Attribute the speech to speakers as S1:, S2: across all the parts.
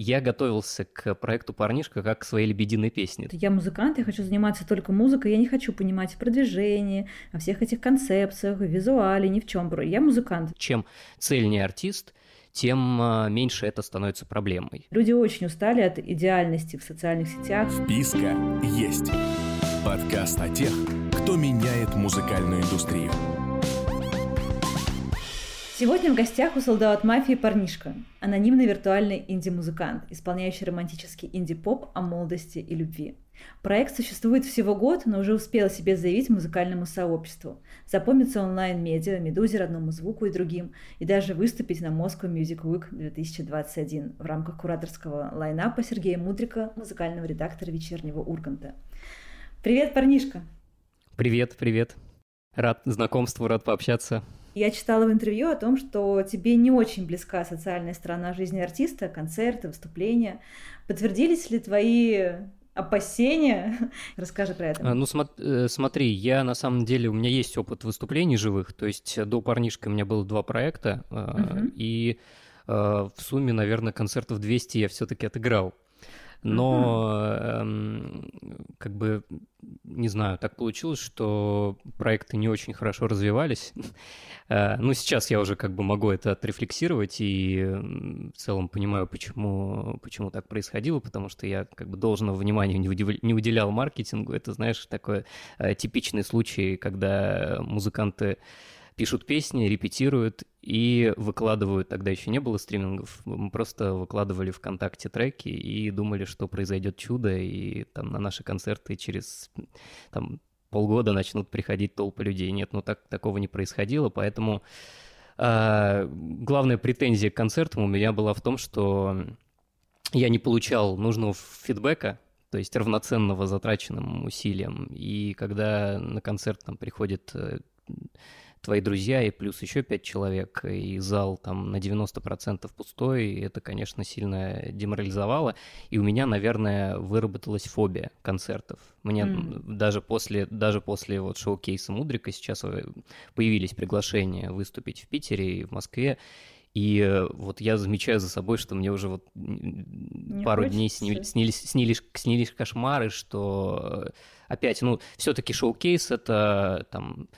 S1: я готовился к проекту «Парнишка» как к своей лебединой песне.
S2: Я музыкант, я хочу заниматься только музыкой, я не хочу понимать продвижение, о всех этих концепциях, визуале, ни в чем. Я музыкант.
S1: Чем цельнее артист, тем а, меньше это становится проблемой.
S2: Люди очень устали от идеальности в социальных сетях.
S3: Вписка есть. Подкаст о тех, кто меняет музыкальную индустрию.
S2: Сегодня в гостях у солдат мафии парнишка, анонимный виртуальный инди-музыкант, исполняющий романтический инди-поп о молодости и любви. Проект существует всего год, но уже успел себе заявить музыкальному сообществу, запомниться онлайн-медиа, Медузе, родному звуку и другим, и даже выступить на Moscow Music Week 2021 в рамках кураторского лайнапа Сергея Мудрика, музыкального редактора «Вечернего Урганта». Привет, парнишка!
S1: Привет, привет! Рад знакомству, рад пообщаться.
S2: Я читала в интервью о том, что тебе не очень близка социальная сторона жизни артиста, концерты, выступления. Подтвердились ли твои опасения? Расскажи про это.
S1: А, ну, э, смотри, я на самом деле, у меня есть опыт выступлений живых, то есть до «Парнишка» у меня было два проекта, угу. и э, в сумме, наверное, концертов 200 я все-таки отыграл но эм, как бы не знаю, так получилось, что проекты не очень хорошо развивались. Э, ну, сейчас я уже как бы могу это отрефлексировать и в целом понимаю, почему, почему так происходило, потому что я как бы должного внимания не, уделял маркетингу. Это, знаешь, такой э, типичный случай, когда музыканты пишут песни, репетируют и выкладывают, тогда еще не было стримингов, мы просто выкладывали ВКонтакте треки и думали, что произойдет чудо, и там на наши концерты через там, полгода начнут приходить толпы людей. Нет, ну так, такого не происходило, поэтому э, главная претензия к концертам у меня была в том, что я не получал нужного фидбэка, то есть равноценного затраченным усилиям. И когда на концерт там приходит э, твои друзья и плюс еще пять человек, и зал там на 90% пустой, и это, конечно, сильно деморализовало. И у меня, наверное, выработалась фобия концертов. Мне mm. даже после, даже после вот шоу-кейса Мудрика сейчас э, появились приглашения выступить в Питере и в Москве, и э, вот я замечаю за собой, что мне уже вот Не пару хочется. дней снились, снились, снились, снились кошмары, что э, опять, ну, все-таки шоу-кейс это там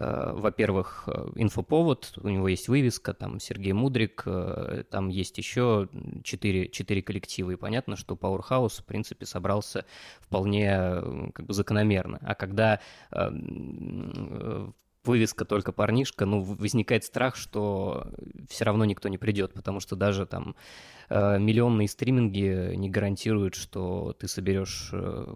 S1: во-первых, э, инфоповод, у него есть вывеска, там Сергей Мудрик, э, там есть еще четыре, четыре коллектива, и понятно, что Powerhouse, в принципе, собрался вполне как бы закономерно. А когда вывеска только парнишка, ну, возникает страх, что все равно никто не придет, потому что даже там Э, миллионные стриминги не гарантируют, что ты соберешь э,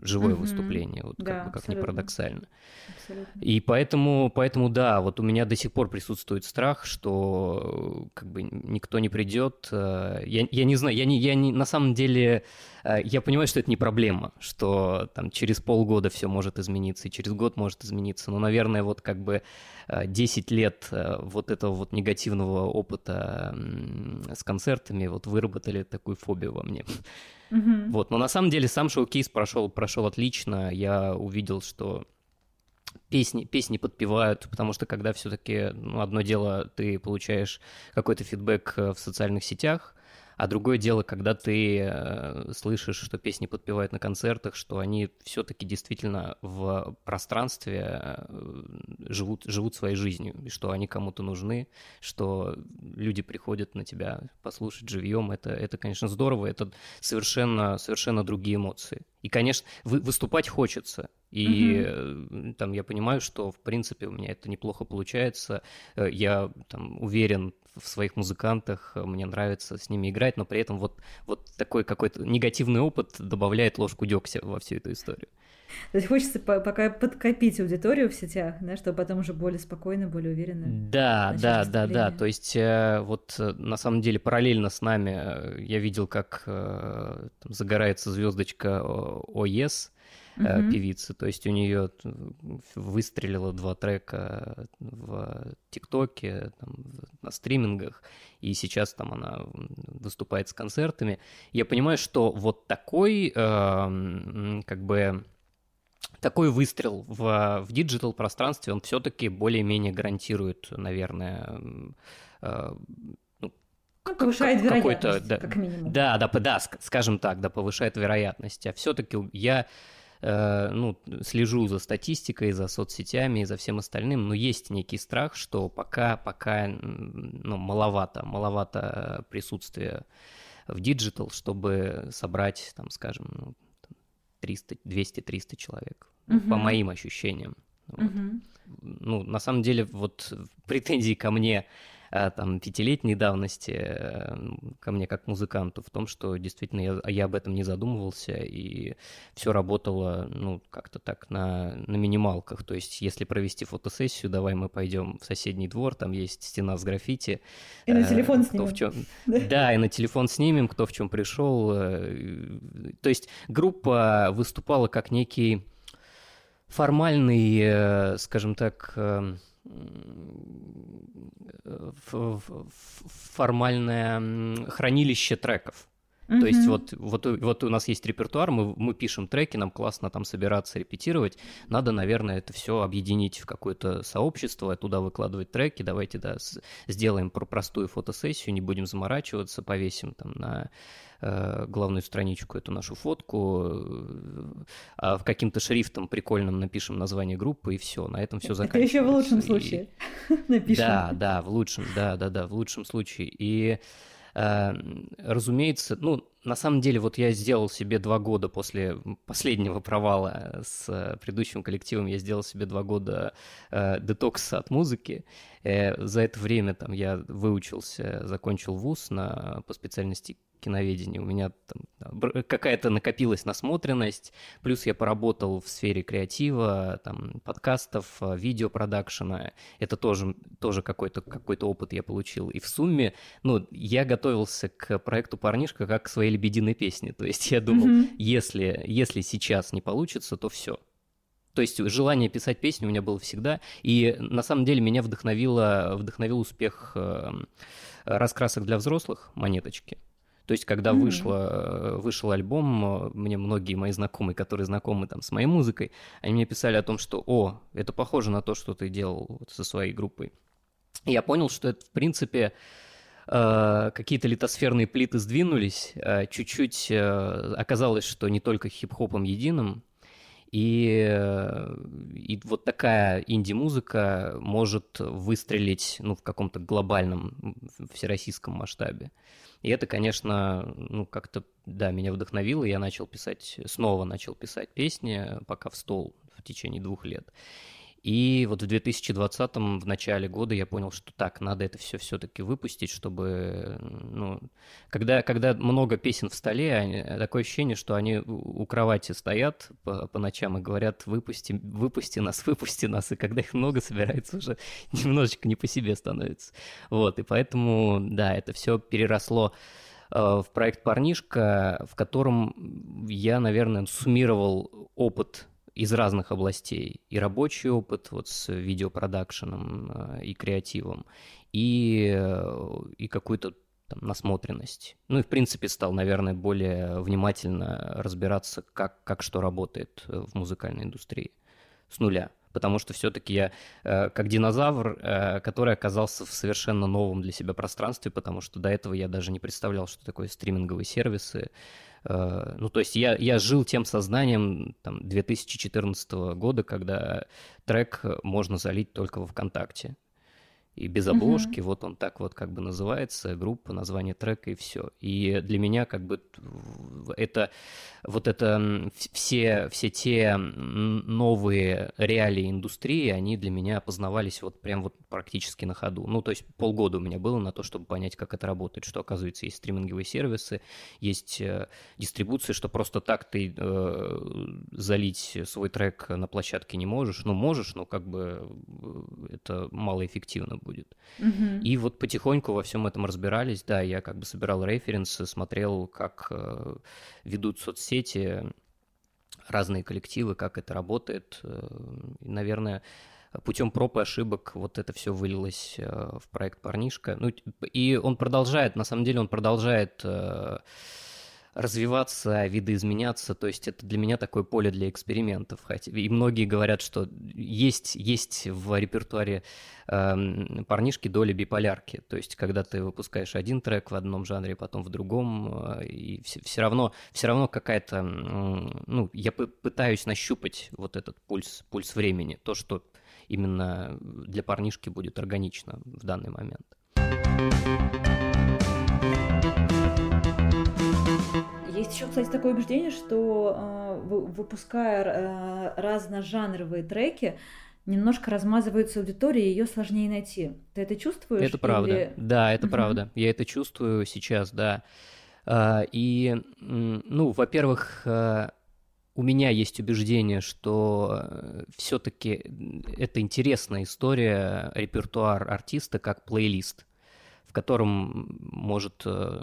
S1: живое угу. выступление, вот да, как бы как ни парадоксально. Абсолютно. И поэтому, поэтому да, вот у меня до сих пор присутствует страх, что как бы никто не придет. Э, я, я не знаю, я не, я не на самом деле я понимаю, что это не проблема, что там через полгода все может измениться, и через год может измениться. Но, наверное, вот как бы 10 лет вот этого вот негативного опыта с концертами концертами вот выработали такую фобию во мне. Mm-hmm. Вот, но на самом деле сам шоу-кейс прошел, прошел отлично. Я увидел, что песни, песни подпевают, потому что когда все-таки ну, одно дело ты получаешь какой-то фидбэк э, в социальных сетях, а другое дело, когда ты э, слышишь, что песни подпевают на концертах, что они все-таки действительно в пространстве э, живут, живут своей жизнью, и что они кому-то нужны, что люди приходят на тебя послушать живьем. Это, это конечно, здорово, это совершенно, совершенно другие эмоции. И, конечно, вы, выступать хочется. И угу. там я понимаю, что, в принципе, у меня это неплохо получается. Э, я там уверен в своих музыкантах, э, мне нравится с ними играть, но при этом вот, вот такой какой-то негативный опыт добавляет ложку дегтя во всю эту историю.
S2: То есть хочется пока подкопить аудиторию в сетях, да, чтобы потом уже более спокойно, более уверенно.
S1: Да, да, да, да. То есть э, вот на самом деле параллельно с нами я видел, как там, загорается звездочка ОЕС, uh-huh. певицы. То есть у нее выстрелило два трека в ТикТоке, на стримингах, и сейчас там она выступает с концертами. Я понимаю, что вот такой, э, как бы, такой выстрел в, в digital пространстве, он все-таки более-менее гарантирует, наверное, э,
S2: повышает вероятность, да, как минимум.
S1: Да, да, да, скажем так, да, повышает вероятность. А все-таки я э, ну, слежу за статистикой, за соцсетями и за всем остальным, но есть некий страх, что пока, пока ну, маловато, маловато присутствия в digital, чтобы собрать, там, скажем, ну, 300, 200-300 человек, угу. по моим ощущениям. Вот. Угу. Ну, на самом деле, вот претензии ко мне Э, там, пятилетней давности э, ко мне как музыканту в том, что действительно я, я об этом не задумывался, и все работало, ну, как-то так на, на минималках. То есть, если провести фотосессию, давай мы пойдем в соседний двор, там есть стена с граффити.
S2: И на э, телефон снимем.
S1: В чем... Да, и на телефон снимем, кто в чем пришел. То есть, группа выступала как некий формальный, скажем так, формальное хранилище треков. Mm-hmm. То есть вот, вот, вот у нас есть репертуар, мы, мы пишем треки, нам классно там собираться, репетировать. Надо, наверное, это все объединить в какое-то сообщество, туда выкладывать треки. Давайте, да, с, сделаем про простую фотосессию, не будем заморачиваться, повесим там на э, главную страничку эту нашу фотку, э, а в каким-то шрифтом прикольным напишем название группы, и все, на этом все заканчивается.
S2: Это еще в лучшем случае напишем.
S1: Да, да, в лучшем, да, да, да, в лучшем случае. И разумеется, ну, на самом деле, вот я сделал себе два года после последнего провала с предыдущим коллективом, я сделал себе два года э, детокса от музыки. Э, за это время там я выучился, закончил вуз на, по специальности киноведения. У меня там какая-то накопилась насмотренность, плюс я поработал в сфере креатива, там, подкастов, э, видеопродакшена. Это тоже, тоже какой-то какой опыт я получил. И в сумме, ну, я готовился к проекту «Парнишка» как к своей лебединой песне. То есть я думал, mm-hmm. если, если сейчас не получится, то все. То есть желание писать песни у меня было всегда. И на самом деле меня вдохновило, вдохновил успех э, раскрасок для взрослых «Монеточки». То есть, когда mm-hmm. вышло, вышел альбом, мне многие мои знакомые, которые знакомы там с моей музыкой, они мне писали о том, что «О, это похоже на то, что ты делал вот со своей группой». И я понял, что это, в принципе, э, какие-то литосферные плиты сдвинулись, э, чуть-чуть э, оказалось, что не только хип-хопом единым, и, и вот такая инди-музыка может выстрелить ну, в каком-то глобальном всероссийском масштабе. И это, конечно, ну, как-то, да, меня вдохновило, я начал писать, снова начал писать песни, пока в стол в течение двух лет. И вот в 2020-м, в начале года, я понял, что так, надо это все все-таки выпустить, чтобы, ну, когда, когда много песен в столе, они, такое ощущение, что они у кровати стоят по, по ночам и говорят, выпусти, выпусти нас, выпусти нас, и когда их много собирается, уже немножечко не по себе становится. Вот, и поэтому, да, это все переросло э, в проект «Парнишка», в котором я, наверное, суммировал опыт из разных областей. И рабочий опыт вот с видеопродакшеном э, и креативом, и, э, и какую-то там, насмотренность. Ну и, в принципе, стал, наверное, более внимательно разбираться, как, как что работает э, в музыкальной индустрии с нуля. Потому что все-таки я э, как динозавр, э, который оказался в совершенно новом для себя пространстве, потому что до этого я даже не представлял, что такое стриминговые сервисы, Э, ну, то есть я, я жил тем сознанием там, 2014 года, когда трек можно залить только во ВКонтакте и без обложки, угу. вот он так вот как бы называется, группа, название трека и все. И для меня как бы это вот это все, все те новые реалии индустрии, они для меня познавались вот прям вот практически на ходу. Ну, то есть полгода у меня было на то, чтобы понять, как это работает, что, оказывается, есть стриминговые сервисы, есть э, дистрибуция, что просто так ты э, залить свой трек на площадке не можешь. Ну, можешь, но как бы э, это малоэффективно будет. Угу. И вот потихоньку во всем этом разбирались, да, я как бы собирал референсы, смотрел, как э, ведут соцсети, разные коллективы, как это работает. Э, и, наверное, путем проб и ошибок вот это все вылилось э, в проект «Парнишка». Ну, и он продолжает, на самом деле он продолжает э, развиваться, видоизменяться. То есть это для меня такое поле для экспериментов. И многие говорят, что есть, есть в репертуаре э, парнишки доля биполярки. То есть когда ты выпускаешь один трек в одном жанре, потом в другом, э, и все, все равно, все равно какая-то... Ну, я пытаюсь нащупать вот этот пульс, пульс времени, то, что именно для парнишки будет органично в данный момент.
S2: Есть еще, кстати, такое убеждение, что э, выпуская э, разножанровые треки, немножко размазывается аудитория, и ее сложнее найти. Ты это чувствуешь?
S1: Это правда. Или... Да, это правда. Я это чувствую сейчас, да. А, и, ну, во-первых, э, у меня есть убеждение, что все-таки это интересная история, репертуар артиста как плейлист котором может э,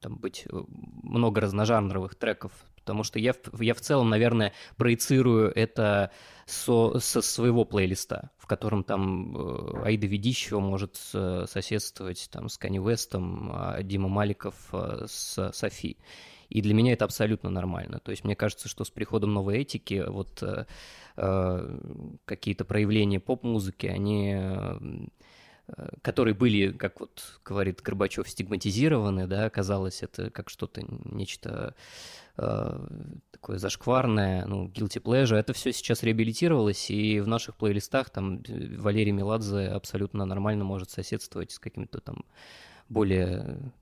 S1: там, быть э, много разножанровых треков, потому что я, я в целом, наверное, проецирую это со, со своего плейлиста, в котором там э, Аида Ведищева может соседствовать там, с Канни Вестом, а Дима Маликов с Софи. И для меня это абсолютно нормально. То есть мне кажется, что с приходом новой этики вот э, какие-то проявления поп-музыки, они которые были, как вот говорит Горбачев, стигматизированы, да, казалось это как что-то, нечто э, такое зашкварное, ну, guilty pleasure, это все сейчас реабилитировалось, и в наших плейлистах там э, Валерий Меладзе абсолютно нормально может соседствовать с какими-то там более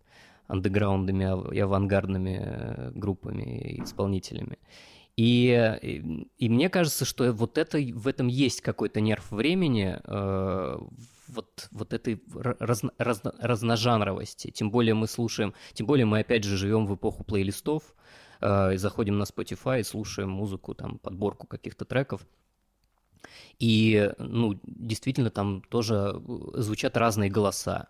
S1: андеграундными и авангардными э, группами и исполнителями. И, и, и мне кажется, что вот это, в этом есть какой-то нерв времени, э, вот, вот этой разно, разно, разножанровости. Тем более мы слушаем, тем более мы опять же живем в эпоху плейлистов, э, и заходим на Spotify и слушаем музыку, там, подборку каких-то треков. И, ну, действительно, там тоже звучат разные голоса.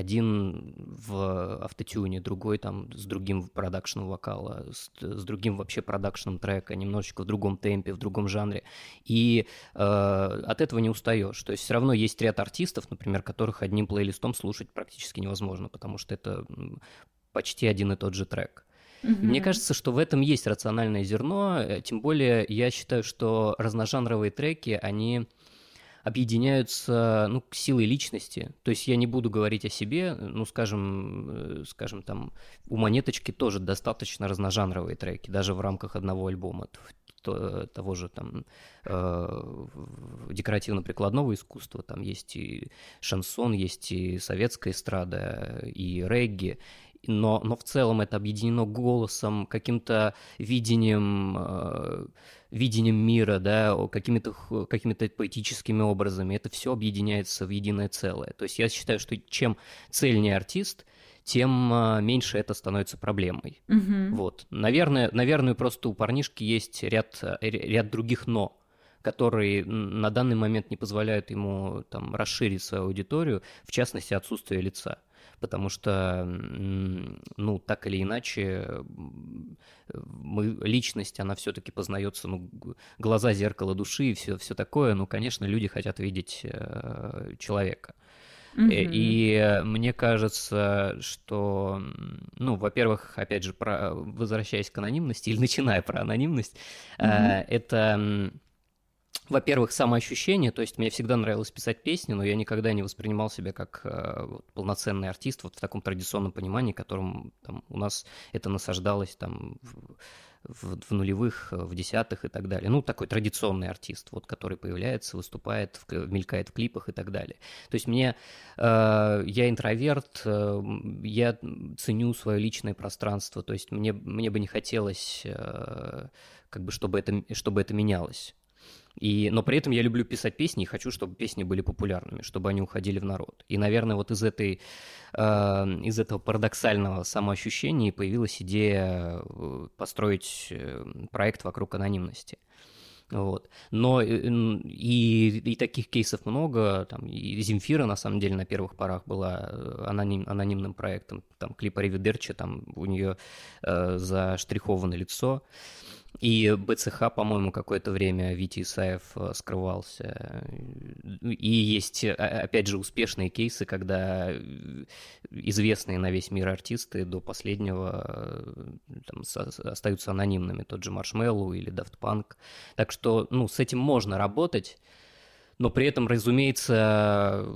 S1: Один в автотюне, другой там с другим продакшном вокала, с, с другим вообще продакшном трека, немножечко в другом темпе, в другом жанре. И э, от этого не устаешь. То есть все равно есть ряд артистов, например, которых одним плейлистом слушать практически невозможно, потому что это почти один и тот же трек. Mm-hmm. Мне кажется, что в этом есть рациональное зерно, э, тем более я считаю, что разножанровые треки, они объединяются ну, силой личности. То есть я не буду говорить о себе, ну, скажем, э, скажем там, у Монеточки тоже достаточно разножанровые треки, даже в рамках одного альбома того же там э, декоративно-прикладного искусства. Там есть и шансон, есть и советская эстрада, и регги но, но в целом это объединено голосом, каким-то видением, э, видением мира, да, какими-то какими поэтическими образами. Это все объединяется в единое целое. То есть я считаю, что чем цельнее артист, тем э, меньше это становится проблемой. Угу. Вот. Наверное, наверное, просто у парнишки есть ряд, э, ряд других «но», которые на данный момент не позволяют ему там, расширить свою аудиторию, в частности, отсутствие лица потому что, ну, так или иначе, мы, личность, она все-таки познается, ну, глаза, зеркало души и все, все такое, ну, конечно, люди хотят видеть э, человека. Mm-hmm. И мне кажется, что, ну, во-первых, опять же, про, возвращаясь к анонимности или начиная про анонимность, mm-hmm. э, это во-первых, самоощущение, то есть мне всегда нравилось писать песни, но я никогда не воспринимал себя как э, полноценный артист вот в таком традиционном понимании, которым там, у нас это насаждалось там в, в, в нулевых, в десятых и так далее. Ну, такой традиционный артист, вот, который появляется, выступает, в, мелькает в клипах и так далее. То есть мне, э, я интроверт, э, я ценю свое личное пространство, то есть мне, мне бы не хотелось, э, как бы, чтобы это, чтобы это менялось. И, но при этом я люблю писать песни и хочу, чтобы песни были популярными, чтобы они уходили в народ. И, наверное, вот из, этой, э, из этого парадоксального самоощущения появилась идея э, построить э, проект вокруг анонимности. Вот. Но э, и, и таких кейсов много. Там, и Земфира, на самом деле, на первых порах была аноним, анонимным проектом. Там клип Аривидерчи, там у нее э, заштриховано лицо. И БЦХ, по-моему, какое-то время Витя Исаев э, скрывался. И есть, э, опять же, успешные кейсы, когда известные на весь мир артисты до последнего там, остаются анонимными. Тот же Маршмеллоу или Daft Punk. Так что, ну, с этим можно работать, но при этом, разумеется,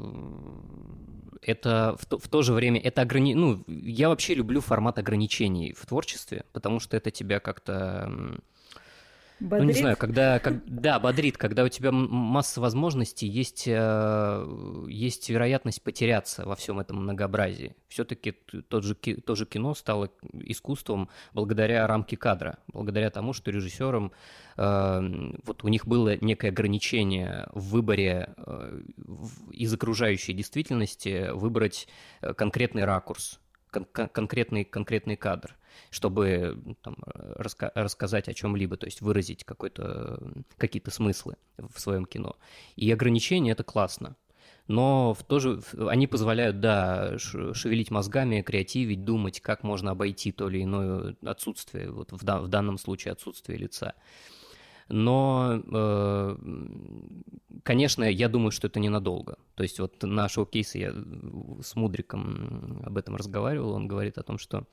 S1: это в то, в то же время это ограни... ну я вообще люблю формат ограничений в творчестве, потому что это тебя как-то Бодрит? Ну, не знаю, когда, как, да, бодрит, когда у тебя масса возможностей, есть, э, есть вероятность потеряться во всем этом многообразии. Все-таки тот же, то же кино стало искусством благодаря рамке кадра, благодаря тому, что режиссерам э, вот у них было некое ограничение в выборе э, из окружающей действительности выбрать конкретный ракурс, кон- конкретный, конкретный кадр чтобы там, раска- рассказать о чем-либо, то есть выразить какой-то, какие-то смыслы в своем кино. И ограничения это классно. Но в то же, они позволяют, да, шевелить мозгами, креативить, думать, как можно обойти то или иное отсутствие, вот в, да, в данном случае отсутствие лица. Но, э, конечно, я думаю, что это ненадолго. То есть вот на шоу-кейсе я с Мудриком об этом разговаривал, он говорит о том, что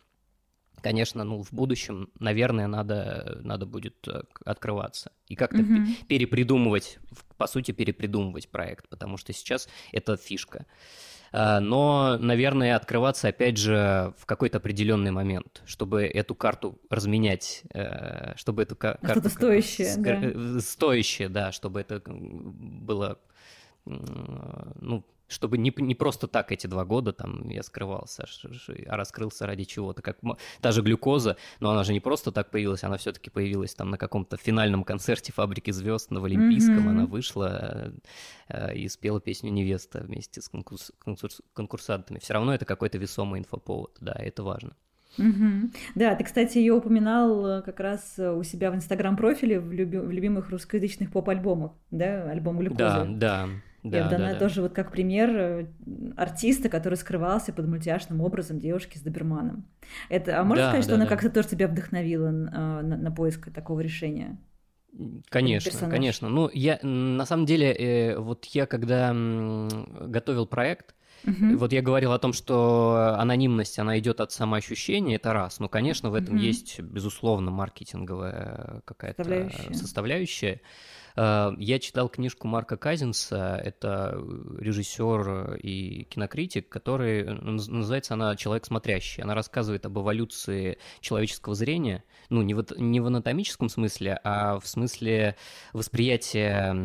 S1: конечно, ну, в будущем, наверное, надо, надо будет э, открываться и как-то mm-hmm. перепридумывать, по сути, перепридумывать проект, потому что сейчас это фишка. А, но, наверное, открываться, опять же, в какой-то определенный момент, чтобы эту карту разменять, э, чтобы эту карту...
S2: Что-то стоящее, да.
S1: Э, стоящее, да, чтобы это было, ну, чтобы не, не просто так эти два года там я скрывался, а раскрылся ради чего-то. Как та же глюкоза, но она же не просто так появилась, она все-таки появилась там на каком-то финальном концерте «Фабрики звезд» на Олимпийском. Mm-hmm. Она вышла э, и спела песню «Невеста» вместе с конкурс, конкурс, конкурсантами. Все равно это какой-то весомый инфоповод, да, это важно.
S2: Угу. Да, ты, кстати, ее упоминал э, как раз у себя в инстаграм-профиле в, люби... в любимых русскоязычных поп-альбомах, да, альбом «Глюкоза».
S1: Да, да. Да,
S2: и вот да, она да. тоже вот как пример э, артиста, который скрывался под мультяшным образом девушки с доберманом. Это, а можно да, сказать, да, что да. она как-то тоже тебя вдохновила на, на, на поиск такого решения?
S1: Конечно, персонаж. конечно. Ну, я на самом деле, э, вот я когда готовил проект, Угу. Вот я говорил о том, что анонимность, она идет от самоощущения, это раз. Ну, конечно, в этом угу. есть, безусловно, маркетинговая какая-то составляющая. составляющая. Э, я читал книжку Марка Казинса, это режиссер и кинокритик, который, называется она «Человек смотрящий». Она рассказывает об эволюции человеческого зрения, ну, не в, не в анатомическом смысле, а в смысле восприятия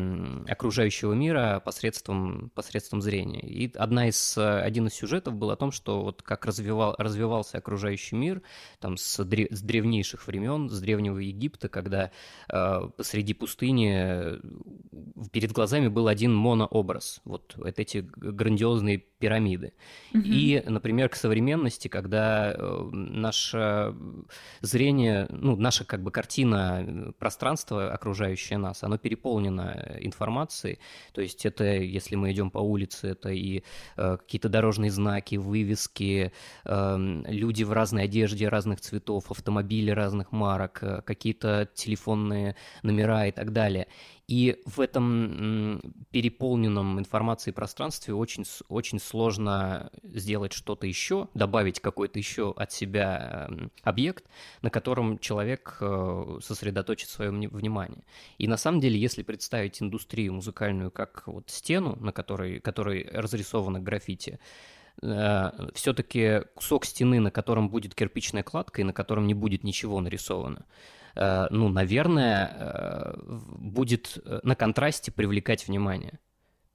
S1: окружающего мира посредством, посредством зрения. И одна из, один из сюжетов был о том, что вот как развивал, развивался окружающий мир там с, дре, с древнейших времен, с древнего Египта, когда э, посреди пустыни Э, перед глазами был один монообраз, вот, вот эти грандиозные пирамиды. Угу. И, например, к современности, когда э, наше зрение, ну, наша как бы картина э, пространства, окружающее нас, оно переполнено информацией, то есть это, если мы идем по улице, это и э, какие-то дорожные знаки, вывески, э, люди в разной одежде разных цветов, автомобили разных марок, э, какие-то телефонные номера и так далее. И в этом переполненном информацией пространстве очень, очень сложно сделать что-то еще, добавить какой-то еще от себя эм, объект, на котором человек э, сосредоточит свое внимание. И на самом деле, если представить индустрию музыкальную как вот стену, на которой, которой разрисовано граффити, э, все-таки кусок стены, на котором будет кирпичная кладка и на котором не будет ничего нарисовано, ну, наверное, э, будет э, на контрасте привлекать внимание.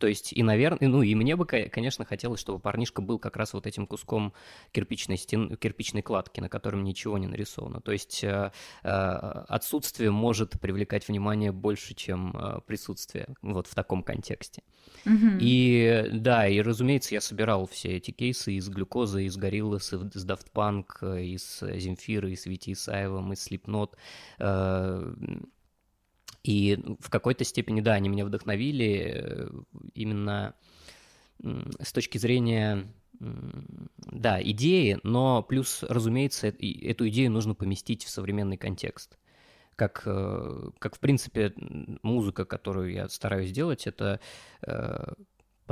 S1: То есть, и, наверное, ну, и мне бы, конечно, хотелось, чтобы парнишка был как раз вот этим куском кирпичной, стен, кирпичной кладки, на котором ничего не нарисовано. То есть, э, э, отсутствие может привлекать внимание больше, чем э, присутствие, вот в таком контексте. Угу. И да, и, разумеется, я собирал все эти кейсы из глюкозы, из Гориллас, из Daft Punk, из Земфира, из Вити Исаева, из Slipknot. И в какой-то степени, да, они меня вдохновили э, именно с точки зрения, да, идеи, но плюс, разумеется, эту идею нужно поместить в современный контекст. как, как в принципе музыка, которую я стараюсь делать, это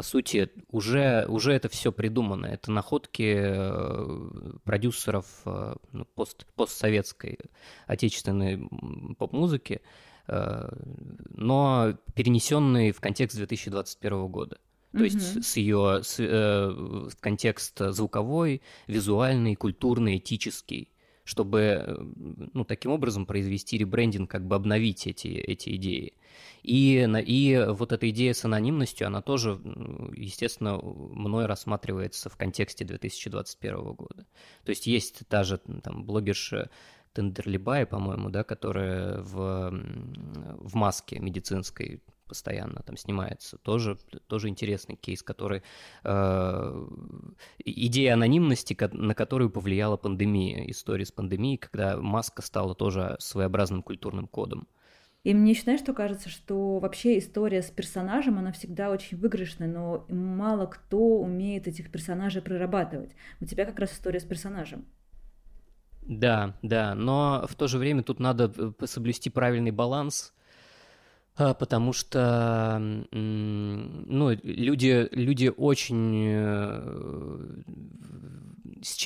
S1: по сути, уже, уже это все придумано. Это находки э, продюсеров э, ну, пост, постсоветской отечественной поп-музыки, э, но перенесенные в контекст 2021 года. То mm-hmm. есть с ее с, э, контекст звуковой, визуальный, культурный, этический, чтобы ну, таким образом произвести ребрендинг, как бы обновить эти, эти идеи. И, и вот эта идея с анонимностью, она тоже, естественно, мной рассматривается в контексте 2021 года. То есть есть та же там, блогерша Тендерлибай, по-моему, да, которая в, в маске медицинской постоянно там снимается. Тоже, тоже интересный кейс, который... Э, идея анонимности, на которую повлияла пандемия, история с пандемией, когда маска стала тоже своеобразным культурным кодом.
S2: И мне еще, знаешь, что кажется, что вообще история с персонажем, она всегда очень выигрышная, но мало кто умеет этих персонажей прорабатывать. У тебя как раз история с персонажем.
S1: Да, да, но в то же время тут надо э, соблюсти правильный баланс, а, потому что ну, люди, люди очень э,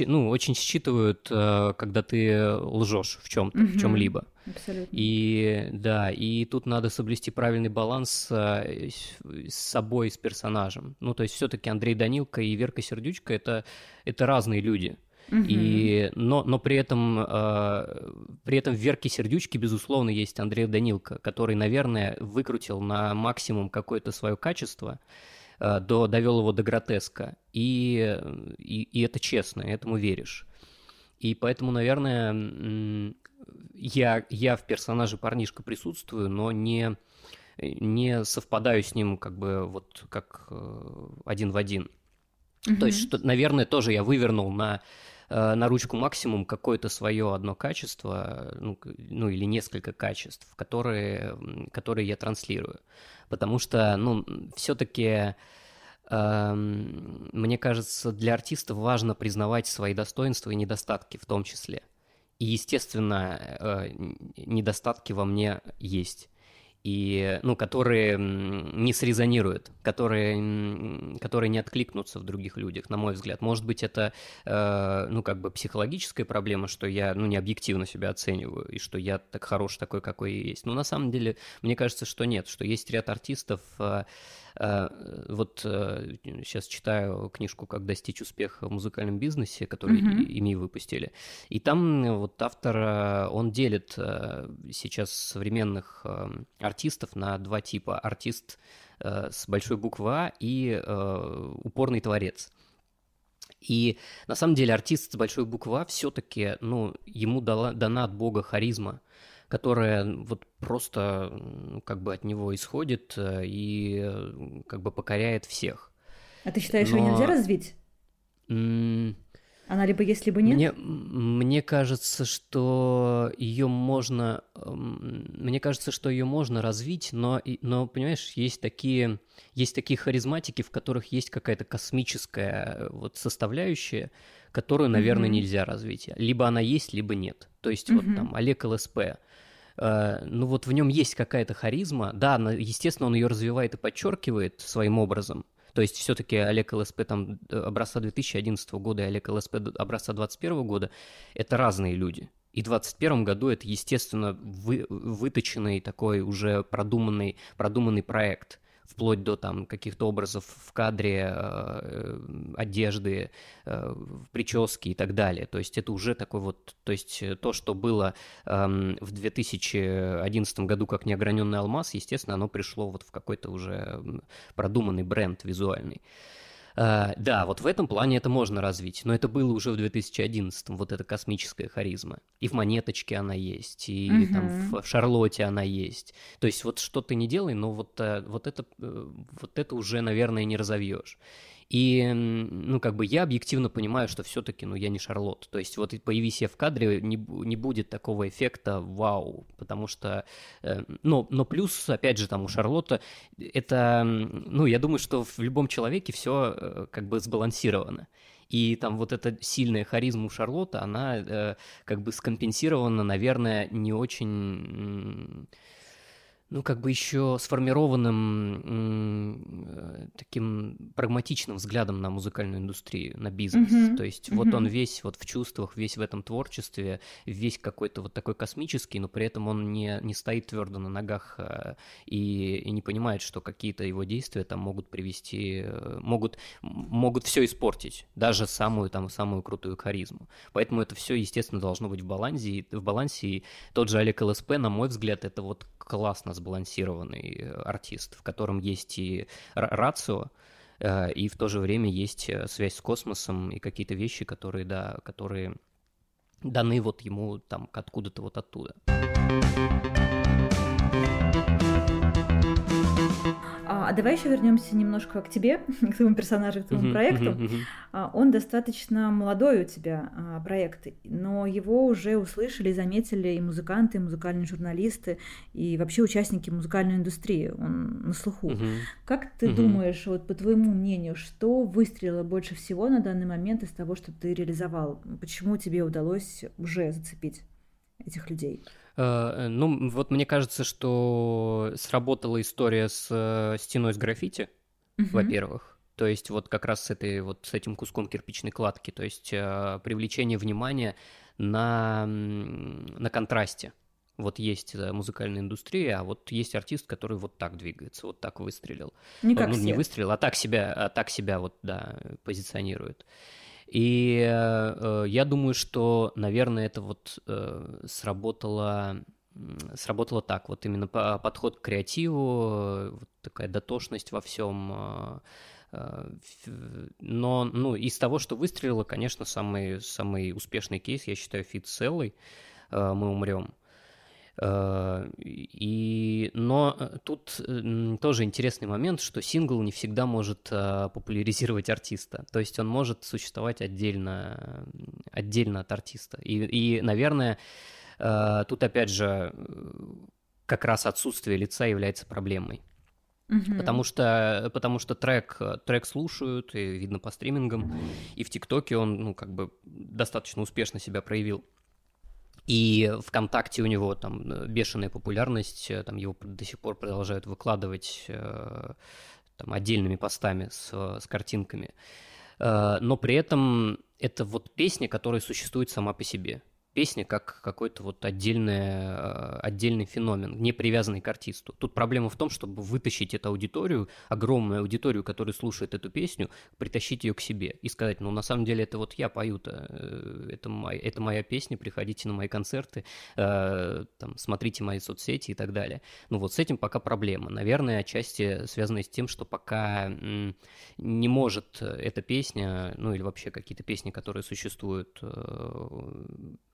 S1: ну, очень считывают, э, когда ты лжешь в чем-то, угу. в чем-либо. Абсолютно. И да, и тут надо соблюсти правильный баланс с собой, с персонажем. Ну, то есть все-таки Андрей Данилко и Верка Сердючка это, это разные люди. Угу. И, но, но при этом, э, при этом в Верке Сердючке, безусловно, есть Андрей Данилко, который, наверное, выкрутил на максимум какое-то свое качество, э, до, довел его до гротеска. И, и, и это честно, этому веришь. И поэтому, наверное, я, я в персонаже парнишка присутствую, но не, не совпадаю с ним как бы вот как э, один в один. Mm-hmm. То есть, что, наверное, тоже я вывернул на, э, на ручку максимум какое-то свое одно качество, ну, ну или несколько качеств, которые, которые я транслирую. Потому что, ну, все-таки эм, мне кажется, для артиста важно признавать свои достоинства и недостатки в том числе. И, естественно, э, недостатки во мне есть и, ну, которые не срезонируют, которые, которые не откликнутся в других людях, на мой взгляд. Может быть, это, э, ну, как бы психологическая проблема, что я, ну, не объективно себя оцениваю, и что я так хорош такой, какой я есть. Но на самом деле, мне кажется, что нет, что есть ряд артистов, Э, вот сейчас э, читаю книжку «Как достичь успеха в музыкальном бизнесе», которую mm-hmm. ими выпустили. И там вот автор, э, он делит сейчас современных артистов на два типа. Артист с большой буквы «А» и упорный творец. И на самом деле артист с большой буквы А все-таки, ну, ему дала, дана от Бога харизма которая вот просто как бы от него исходит э, и как бы покоряет всех.
S2: А ты считаешь, Но... ее нельзя развить? Она либо есть, либо нет?
S1: Мне, мне кажется, что ее можно, мне кажется, что ее можно развить, но, но понимаешь, есть такие, есть такие харизматики, в которых есть какая-то космическая вот составляющая, которую, наверное, mm-hmm. нельзя развить. Либо она есть, либо нет. То есть mm-hmm. вот там Олег ЛСП, Э, ну вот в нем есть какая-то харизма. Да, естественно, он ее развивает и подчеркивает своим образом. То есть все-таки Олег ЛСП там э, образца 2011 года и Олег ЛСП образца 2021 года – это разные люди. И в 2021 году это, естественно, вы, выточенный такой уже продуманный, продуманный проект вплоть до там каких-то образов в кадре, э, одежды, э, прически и так далее. То есть это уже такой вот, то есть то, что было э, в 2011 году как неограненный алмаз, естественно, оно пришло вот в какой-то уже продуманный бренд визуальный. Uh, да, вот в этом плане это можно развить, но это было уже в 2011 вот эта космическая харизма. И в «Монеточке» она есть, и uh-huh. там в, в «Шарлотте» она есть. То есть вот что ты не делай, но вот, э, вот, это, э, вот это уже, наверное, не разовьешь. И, ну, как бы я объективно понимаю, что все-таки, ну, я не Шарлотт. То есть вот появись я в кадре, не, не будет такого эффекта вау, потому что, э, но, но плюс, опять же, там у Шарлотта это, ну, я думаю, что в любом человеке все э, как бы сбалансировано. И там вот эта сильная харизма у Шарлотты, она э, как бы скомпенсирована, наверное, не очень ну, как бы еще сформированным э, таким прагматичным взглядом на музыкальную индустрию, на бизнес. Mm-hmm. То есть mm-hmm. вот он весь вот в чувствах, весь в этом творчестве, весь какой-то вот такой космический, но при этом он не, не стоит твердо на ногах э, и, и не понимает, что какие-то его действия там могут привести, э, могут, могут все испортить, даже самую там самую крутую харизму. Поэтому это все, естественно, должно быть в балансе. В балансе. И тот же Олег ЛСП, на мой взгляд, это вот классно сбалансированный э, артист, в котором есть и рацио, э, и в то же время есть э, связь с космосом и какие-то вещи, которые, да, которые даны вот ему там откуда-то вот оттуда.
S2: А давай еще вернемся немножко к тебе, к твоему персонажу, к твоему uh-huh, проекту. Uh-huh, uh-huh. Он достаточно молодой у тебя а, проект, но его уже услышали заметили и музыканты, и музыкальные журналисты, и вообще участники музыкальной индустрии. Он на слуху. Uh-huh. Как ты uh-huh. думаешь, вот по твоему мнению, что выстрелило больше всего на данный момент из того, что ты реализовал? Почему тебе удалось уже зацепить этих людей?
S1: Э, ну, вот мне кажется, что сработала история с э, стеной с граффити, угу. во-первых. То есть вот как раз с, этой, вот с этим куском кирпичной кладки. То есть э, привлечение внимания на, на контрасте. Вот есть музыкальная индустрия, а вот есть артист, который вот так двигается, вот так выстрелил. Не как ну, все. не выстрелил, а так себя, а так себя вот, да, позиционирует. И э, я думаю, что, наверное, это вот э, сработало сработало так, вот именно по, подход к креативу, вот такая дотошность во всем. Э, э, но, ну, из того, что выстрелило, конечно, самый, самый успешный кейс, я считаю, фит э, «Мы умрем». Э, и, но э, тут тоже интересный момент, что сингл не всегда может э, популяризировать артиста. То есть он может существовать отдельно, отдельно от артиста. И, и наверное, тут опять же как раз отсутствие лица является проблемой. Угу. Потому что, потому что трек, трек слушают, и видно по стримингам, и в ТикТоке он, ну, как бы достаточно успешно себя проявил. И ВКонтакте у него там э, бешеная популярность, э, там его до сих пор продолжают выкладывать э, там, отдельными постами с, с картинками. Но при этом это вот песня, которая существует сама по себе песня как какой-то вот отдельный, э, отдельный феномен, не привязанный к артисту. Тут проблема в том, чтобы вытащить эту аудиторию, огромную аудиторию, которая слушает эту песню, притащить ее к себе и сказать, ну, на самом деле, это вот я пою-то, э, это, моя, это моя песня, приходите на мои концерты, э, там, смотрите мои соцсети и так далее. Ну, вот с этим пока проблема. Наверное, отчасти связанная с тем, что пока не может эта песня, ну, или вообще какие-то песни, которые существуют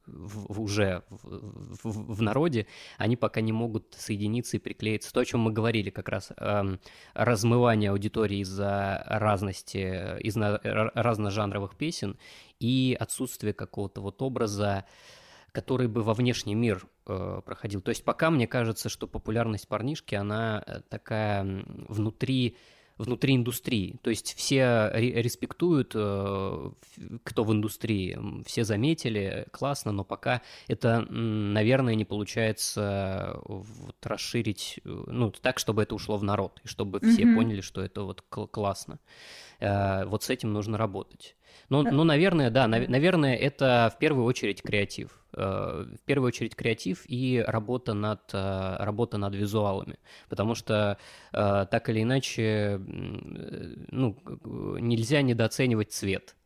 S1: в, уже в, в, в народе, они пока не могут соединиться и приклеиться. То, о чем мы говорили как раз, э, размывание аудитории из-за разности, из-за разножанровых песен и отсутствие какого-то вот образа, который бы во внешний мир э, проходил. То есть пока мне кажется, что популярность парнишки, она э, такая внутри внутри индустрии. То есть все респектуют, э, кто в индустрии, все заметили, классно, но пока это, наверное, не получается вот расширить, э, ну, так, чтобы это ушло в народ, и чтобы mm-hmm. все поняли, что это вот классно. Э, вот с этим нужно работать. Ну, ну, наверное, да, наверное, это в первую очередь креатив. Э, в первую очередь креатив и работа над, э, работа над визуалами. Потому что так или иначе, ну, нельзя недооценивать цвет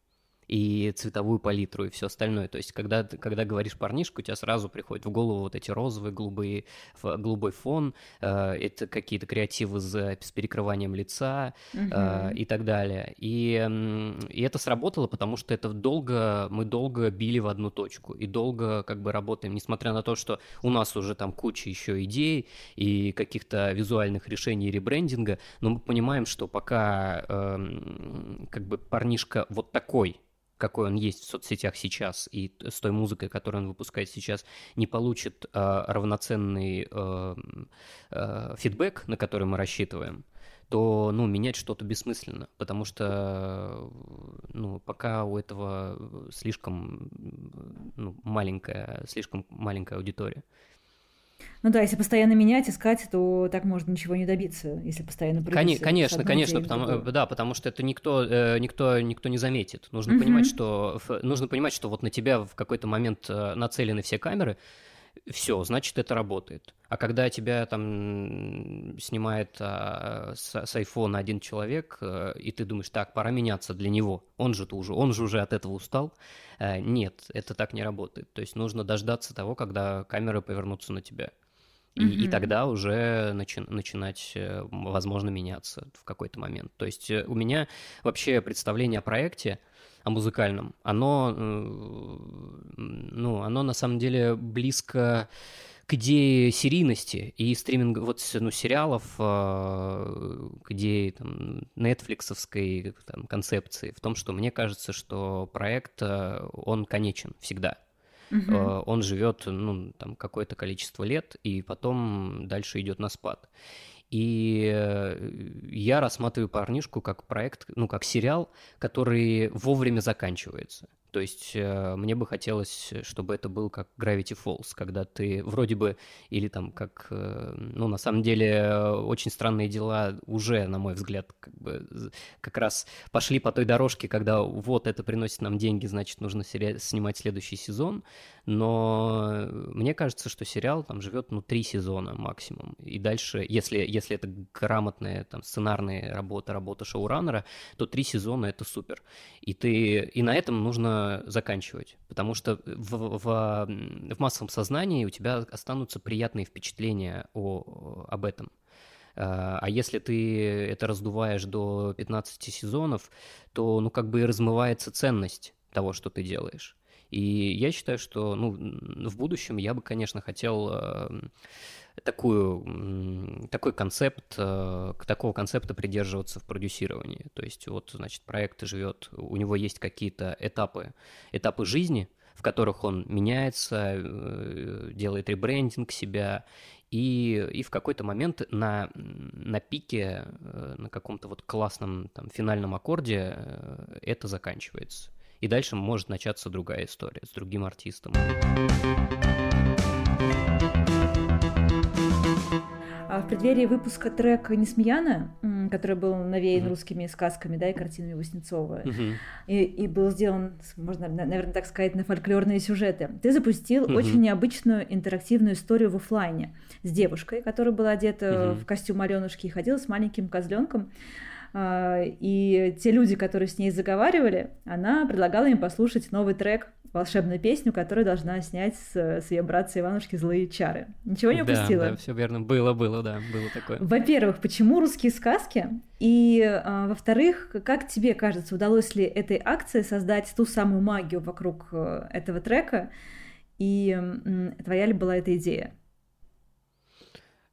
S1: и цветовую палитру и все остальное. То есть, когда, когда говоришь парнишку, у тебя сразу приходит в голову вот эти розовые, голубые, голубой фон, э, это какие-то креативы с, с перекрыванием лица э, и так далее. И, э, и это сработало, потому что это долго, мы долго били в одну точку и долго как бы работаем, несмотря на то, что у нас уже там куча еще идей и каких-то визуальных решений ребрендинга, но мы понимаем, что пока э, как бы парнишка вот такой, какой он есть в соцсетях сейчас, и с той музыкой, которую он выпускает сейчас, не получит э, равноценный э, э, фидбэк, на который мы рассчитываем, то, ну, менять что-то бессмысленно, потому что, ну, пока у этого слишком ну, маленькая, слишком маленькая аудитория.
S2: Ну да, если постоянно менять, искать, то так можно ничего не добиться, если постоянно
S1: прыгать. Конечно, конечно, потому, да, потому что это никто, э, никто, никто не заметит. Нужно uh-huh. понимать, что нужно понимать, что вот на тебя в какой-то момент э, нацелены все камеры, все, значит, это работает. А когда тебя там снимает а, с, с iPhone один человек, а, и ты думаешь, так, пора меняться для него, он же уже, он же уже от этого устал. А, нет, это так не работает. То есть нужно дождаться того, когда камеры повернутся на тебя. И, mm-hmm. и тогда уже начи- начинать, э, возможно, меняться в какой-то момент. То есть э, у меня вообще представление о проекте, о музыкальном, оно, э, ну, оно на самом деле близко к идее серийности и стриминга, вот, ну, сериалов, э, к идее там, нетфликсовской там, концепции, в том, что мне кажется, что проект, он конечен всегда. Угу. Он живет, ну, там, какое-то количество лет, и потом дальше идет на спад. И э, я рассматриваю парнишку как проект, ну, как сериал, который вовремя заканчивается. То есть э, мне бы хотелось, чтобы это был как Gravity Falls, когда ты вроде бы, или там как, э, ну, на самом деле, очень странные дела уже, на мой взгляд, как бы как раз пошли по той дорожке, когда вот это приносит нам деньги, значит, нужно сери- снимать следующий сезон, но мне кажется, что сериал там живет, ну, три сезона максимум, и дальше, если, если это грамотная там сценарная работа, работа шоураннера, то три сезона — это супер. И ты, и на этом нужно заканчивать, потому что в, в, в массовом сознании у тебя останутся приятные впечатления о, об этом. А, а если ты это раздуваешь до 15 сезонов, то ну как бы и размывается ценность того, что ты делаешь. И я считаю, что ну, в будущем я бы, конечно, хотел эм, такую, такой концепт, э, такого концепта придерживаться в продюсировании. То есть вот, значит, проект живет, у него есть какие-то этапы, этапы жизни, в которых он меняется, э, делает ребрендинг себя, и, и в какой-то момент на, на пике, э, на каком-то вот классном там, финальном аккорде это заканчивается. И дальше может начаться другая история с другим артистом.
S2: А в преддверии выпуска трека «Несмеяна», который был навеян mm-hmm. русскими сказками, да, и картинами Васнецова, mm-hmm. и, и был сделан, можно, наверное, так сказать, на фольклорные сюжеты, ты запустил mm-hmm. очень необычную интерактивную историю в офлайне с девушкой, которая была одета mm-hmm. в костюм Аленушки и ходила с маленьким козленком. А, и те люди, которые с ней заговаривали, она предлагала им послушать новый трек волшебную песню, которую должна снять с, с ее братца Иванушки «Злые чары». Ничего не упустила?
S1: Да, да, все верно. Было, было, да, было такое.
S2: Во-первых, почему русские сказки? И, а, во-вторых, как тебе кажется, удалось ли этой акции создать ту самую магию вокруг э, этого трека? И твоя ли была эта идея?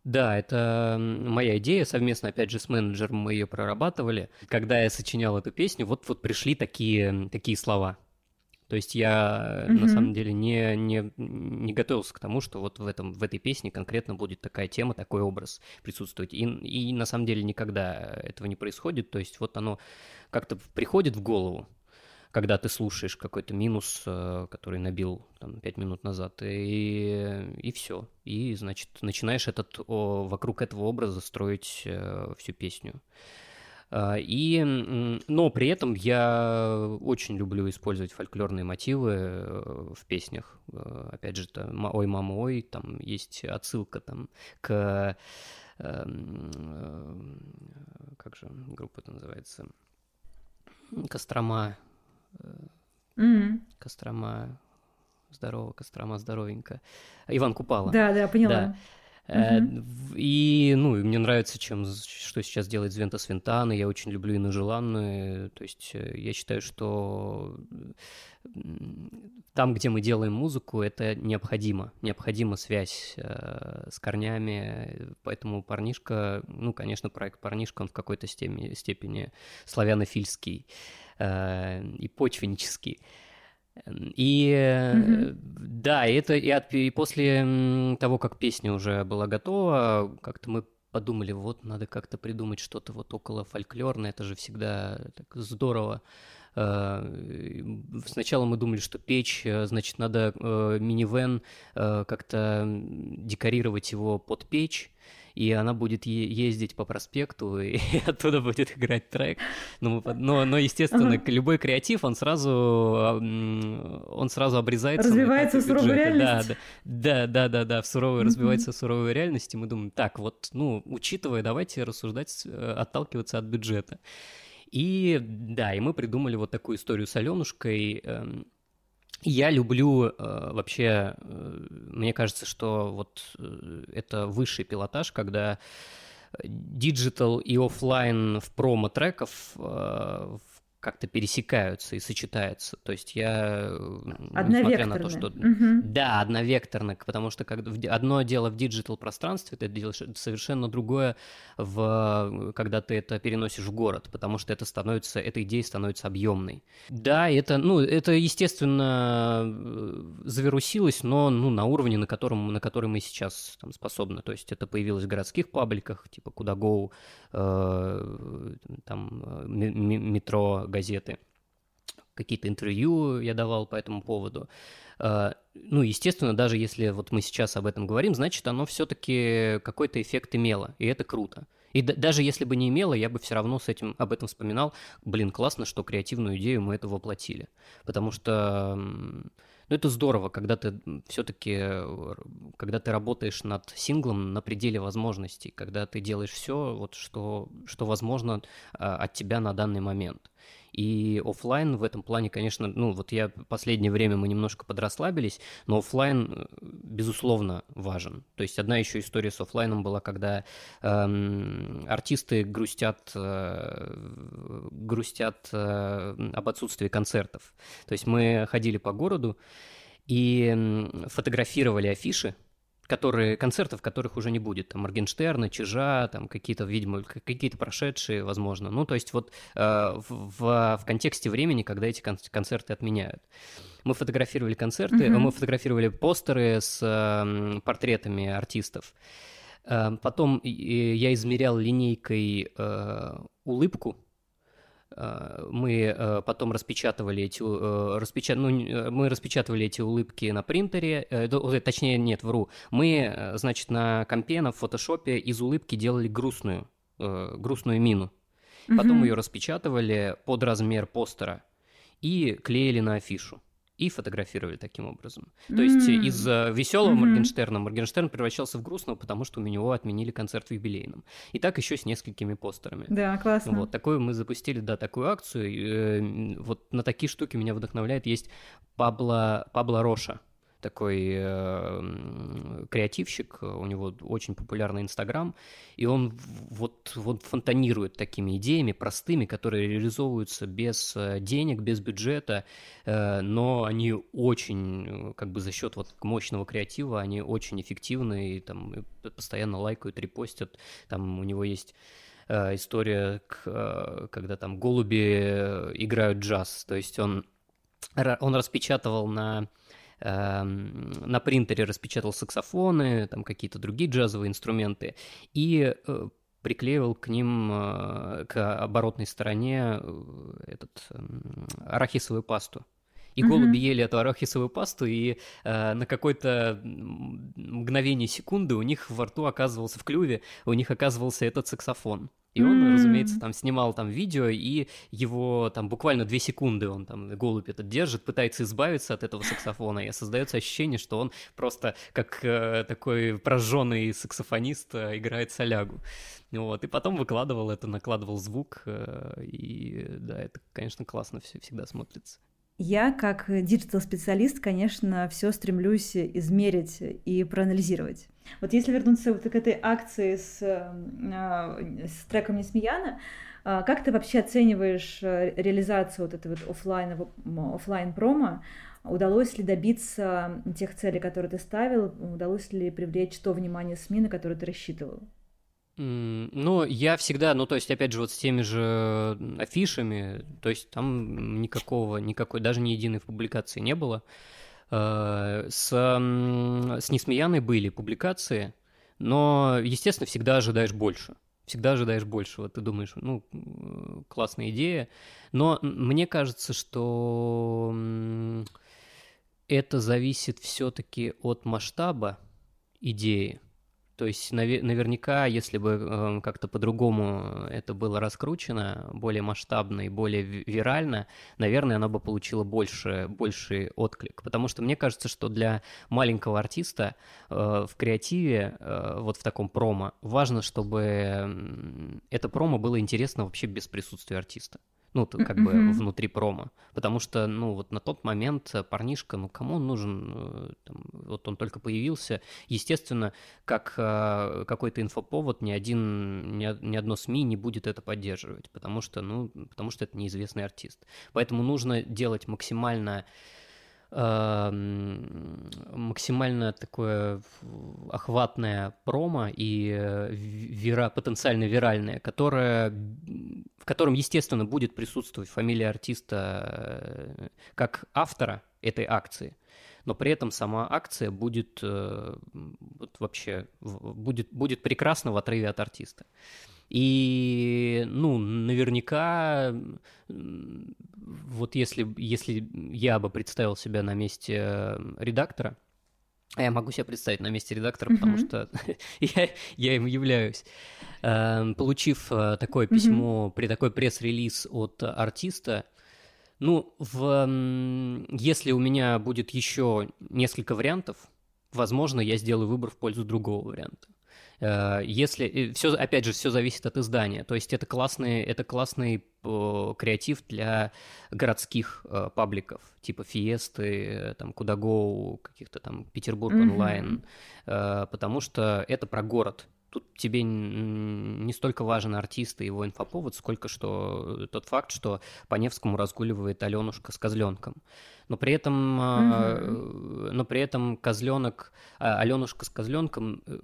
S1: Да, это моя идея, совместно, опять же, с менеджером мы ее прорабатывали. Когда я сочинял эту песню, вот-вот пришли такие, такие слова – то есть я mm-hmm. на самом деле не, не, не готовился к тому, что вот в, этом, в этой песне конкретно будет такая тема, такой образ присутствовать. И, и на самом деле никогда этого не происходит. То есть вот оно как-то приходит в голову, когда ты слушаешь какой-то минус, э, который набил там, 5 минут назад, и, и все. И, значит, начинаешь этот, вокруг этого образа строить э, всю песню. А, и, но при этом я очень люблю использовать фольклорные мотивы э, в песнях. Опять же, там, «Ой, мама, ой», там есть отсылка там, к... Эм, как же группа это называется? Кострома. Mm-hmm. Кострома. Здорово, Кострома, здоровенько. Иван Купала.
S2: Да, да, поняла. Да.
S1: Uh-huh. И, ну, мне нравится, чем, что сейчас делает Звента Свинтана. Я очень люблю Инну Желанную. То есть э, я считаю, что там, где мы делаем музыку, это необходимо. Необходима связь э, с корнями. Поэтому парнишка, ну, конечно, проект парнишка, он в какой-то степени, степени славянофильский э, и почвеннический. И mm-hmm. да, это и, от, и после того, как песня уже была готова, как-то мы подумали, вот надо как-то придумать что-то вот около фольклорное, это же всегда так здорово. Э, сначала мы думали, что печь, э, значит, надо э, минивэн как-то декорировать его под печь, и она будет ездить по проспекту, и оттуда будет играть трек. Но, но, но естественно, ага. любой креатив, он сразу, он сразу обрезается.
S2: Развивается в суровой реальности.
S1: Да, да, да, да, да, в суровой, развивается в суровой реальности. Мы думаем, так, вот, ну, учитывая, давайте рассуждать, отталкиваться от бюджета. И да, и мы придумали вот такую историю с Аленушкой. Я люблю э, вообще, э, мне кажется, что вот э, это высший пилотаж, когда digital и офлайн в промо-треков в как-то пересекаются и сочетаются. То есть я, несмотря на то, что... Угу. Да, одновекторно, потому что когда... одно дело в диджитал-пространстве, ты делаешь совершенно другое, в... когда ты это переносишь в город, потому что это становится, эта идея становится объемной. Да, это, ну, это, естественно, завирусилось, но ну, на уровне, на котором, на который мы сейчас там, способны. То есть это появилось в городских пабликах, типа Куда Go, э, там, э, метро, газеты. Какие-то интервью я давал по этому поводу. А, ну, естественно, даже если вот мы сейчас об этом говорим, значит, оно все-таки какой-то эффект имело, и это круто. И даже если бы не имело, я бы все равно с этим об этом вспоминал. Блин, классно, что креативную идею мы это воплотили. Потому что ну, это здорово, когда ты все-таки, когда ты работаешь над синглом на пределе возможностей, когда ты делаешь все, вот, что, что возможно а, от тебя на данный момент. И офлайн в этом плане, конечно, ну вот я последнее время мы немножко подрасслабились, но офлайн э, безусловно важен. То есть одна еще история с офлайном была, когда эм, артисты грустят, э, грустят э, об отсутствии концертов. То есть мы ходили по городу и фотографировали афиши которые, концертов, которых уже не будет. Там Моргенштерна, Чижа, там какие-то, видимо, какие-то прошедшие, возможно. Ну, то есть вот э, в, в контексте времени, когда эти кон- концерты отменяют. Мы фотографировали концерты, mm-hmm. мы фотографировали постеры с э, портретами артистов. Э, потом я измерял линейкой э, улыбку мы э, потом распечатывали эти, э, распечат... ну, мы распечатывали эти улыбки на принтере, точнее, нет, вру. Мы, значит, на компе, на фотошопе из улыбки делали грустную, грустную мину. Потом mm ее распечатывали под размер постера и клеили на афишу и фотографировали таким образом. Mm-hmm. То есть из э, веселого mm-hmm. Моргенштерна Моргенштерн превращался в грустного, потому что у него отменили концерт в юбилейном. И так еще с несколькими постерами.
S2: Да, классно.
S1: Вот такую мы запустили, да, такую акцию. Э, вот на такие штуки меня вдохновляет. Есть Пабло, Пабло Роша такой э, креативщик, у него очень популярный Инстаграм, и он вот, вот фонтанирует такими идеями простыми, которые реализовываются без э, денег, без бюджета, э, но они очень, э, как бы за счет вот мощного креатива, они очень эффективны, и там постоянно лайкают, репостят, там у него есть э, история, когда там голуби играют джаз, то есть он он распечатывал на Эм, на принтере распечатал саксофоны, там какие-то другие джазовые инструменты, и э, приклеивал к ним, э, к оборотной стороне э, этот эм, арахисовую пасту. И голуби mm-hmm. ели эту арахисовую пасту, и э, на какое-то мгновение секунды у них во рту оказывался, в клюве, у них оказывался этот саксофон. И он, mm-hmm. разумеется, там снимал там видео, и его там буквально две секунды он там, голубь этот держит, пытается избавиться от этого саксофона, и создается ощущение, что он просто как э, такой прожженный саксофонист э, играет солягу. Вот, и потом выкладывал это, накладывал звук, э, и да, это, конечно, классно все всегда смотрится.
S2: Я, как digital-специалист, конечно, все стремлюсь измерить и проанализировать. Вот если вернуться вот к этой акции с, э, с треком Несмеяна, э, как ты вообще оцениваешь э, реализацию вот этого вот офлайн, офлайн промо? Удалось ли добиться тех целей, которые ты ставил? Удалось ли привлечь то внимание СМИ, на которое ты рассчитывал?
S1: Ну, я всегда, ну, то есть, опять же, вот с теми же афишами, то есть, там никакого, никакой, даже ни единой публикации не было. Э, с, с Несмеяной были публикации, Но, естественно, всегда ожидаешь больше. Всегда ожидаешь большего. Ты думаешь, ну, классная идея. Но мне кажется, что это зависит все-таки от масштаба идеи. То есть наверняка, если бы эм, как-то по-другому это было раскручено, более масштабно и более вирально, наверное, оно бы получило больше, больший отклик. Потому что мне кажется, что для маленького артиста э, в креативе, э, вот в таком промо, важно, чтобы это промо было интересно вообще без присутствия артиста ну, как mm-hmm. бы внутри промо. Потому что, ну, вот на тот момент парнишка, ну, кому он нужен? Э, там, вот он только появился. Естественно, как э, какой-то инфоповод, ни, один, ни, ни одно СМИ не будет это поддерживать, потому что, ну, потому что это неизвестный артист. Поэтому нужно делать максимально максимально такое охватное промо и э, вира, потенциально виральное, которое, в котором, естественно, будет присутствовать фамилия артиста э, как автора этой акции, но при этом сама акция будет э, вот вообще будет, будет прекрасно в отрыве от артиста. И, ну, наверняка, вот если, если я бы представил себя на месте редактора, а я могу себя представить на месте редактора, mm-hmm. потому что я, я им являюсь. Э, получив э, такое письмо, mm-hmm. при такой пресс-релиз от артиста, ну, в, если у меня будет еще несколько вариантов, возможно, я сделаю выбор в пользу другого варианта. Э, если все, опять же, все зависит от издания. То есть это классный, это классный э, креатив для городских э, пабликов, типа Фиесты, там, Кудаго, каких-то там Петербург онлайн, mm-hmm. потому что это про город. Тут тебе не столько важен артист и его инфоповод, сколько что тот факт, что по Невскому разгуливает Аленушка с козленком но при этом, угу. но при этом козленок, Аленушка с козленком э,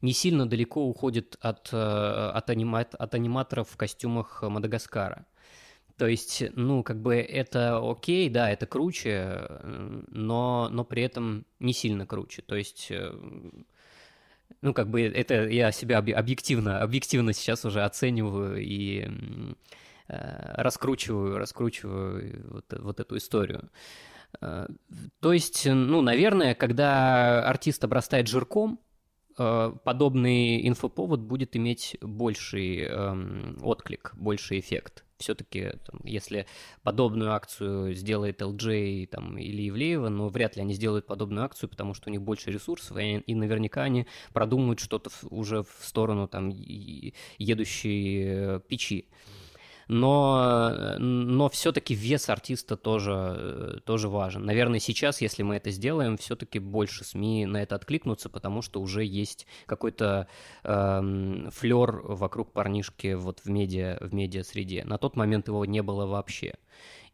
S1: не сильно далеко уходит от, э, от, анима, от аниматоров в костюмах Мадагаскара. То есть, ну, как бы это окей, да, это круче, но, но при этом не сильно круче. То есть, ну, как бы это я себя объективно, объективно сейчас уже оцениваю и Э, раскручиваю, раскручиваю вот, вот эту историю. Э, то есть, ну, наверное, когда артист обрастает жирком, э, подобный инфоповод будет иметь больший эм, отклик, больший эффект. Все-таки, если подобную акцию сделает LJ там, или Ивлеева, но вряд ли они сделают подобную акцию, потому что у них больше ресурсов, и, и наверняка они продумают что-то уже в сторону там, едущей печи но, но все-таки вес артиста тоже, тоже важен. Наверное, сейчас, если мы это сделаем, все-таки больше СМИ на это откликнутся, потому что уже есть какой-то эм, флер вокруг парнишки вот в медиа, в медиа-среде. На тот момент его не было вообще.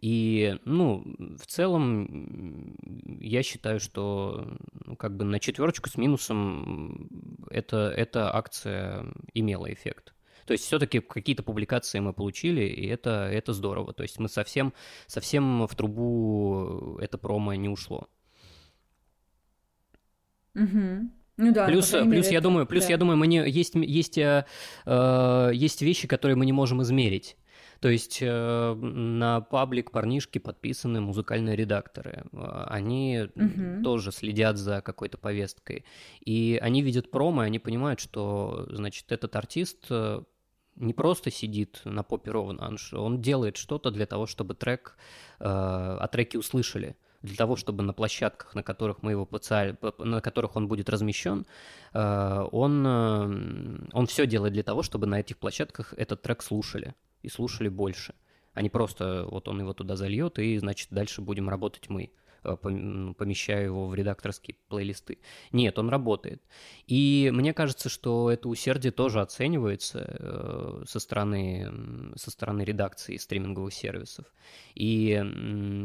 S1: И, ну, в целом, я считаю, что ну, как бы на четверочку с минусом эта, эта акция имела эффект. То есть все-таки какие-то публикации мы получили, и это, это здорово. То есть мы совсем, совсем в трубу это промо не ушло.
S2: Угу. Ну да,
S1: плюс, плюс мере, я думаю, плюс да. я думаю, мы не, есть, есть, э, э, есть вещи, которые мы не можем измерить. То есть э, на паблик парнишки подписаны музыкальные редакторы. Они угу. тоже следят за какой-то повесткой. И они видят промо, и они понимают, что, значит, этот артист э, не просто сидит на попе ровно, он делает что-то для того, чтобы трек, э, о треке услышали для того, чтобы на площадках, на которых мы его поцали, на которых он будет размещен, э, он, э, он все делает для того, чтобы на этих площадках этот трек слушали и слушали больше, а не просто вот он его туда зальет и, значит, дальше будем работать мы. Э, помещаю его в редакторские плейлисты. Нет, он работает. И мне кажется, что это усердие тоже оценивается э, со стороны, со стороны редакции стриминговых сервисов. И,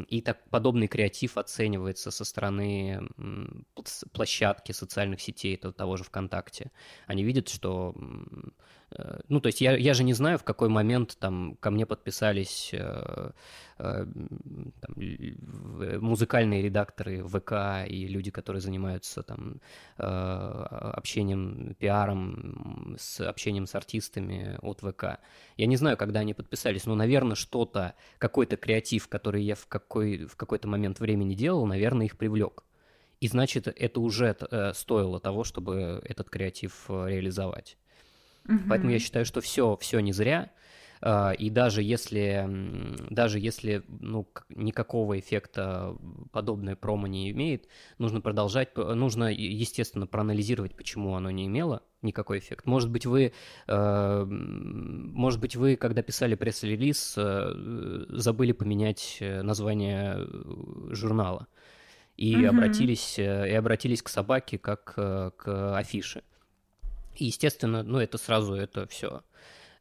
S1: и так подобный креатив оценивается со стороны площадки социальных сетей, того же ВКонтакте. Они видят, что ну, то есть я, я же не знаю, в какой момент там ко мне подписались э, э, там, музыкальные редакторы ВК и люди, которые занимаются там э, общением, пиаром, с общением с артистами от ВК. Я не знаю, когда они подписались, но, наверное, что-то, какой-то креатив, который я в, какой, в какой-то момент времени делал, наверное, их привлек. И значит, это уже э, стоило того, чтобы этот креатив э, реализовать. Угу. Поэтому я считаю, что все, все не зря. А, и даже если, даже если ну, никакого эффекта подобное промо не имеет, нужно продолжать, нужно, естественно, проанализировать, почему оно не имело никакой эффект. Может быть, вы, э, может быть, вы, когда писали пресс-релиз, э, забыли поменять э, название журнала и mm обратились и обратились к собаке как к афише. И, естественно, ну, это сразу это все.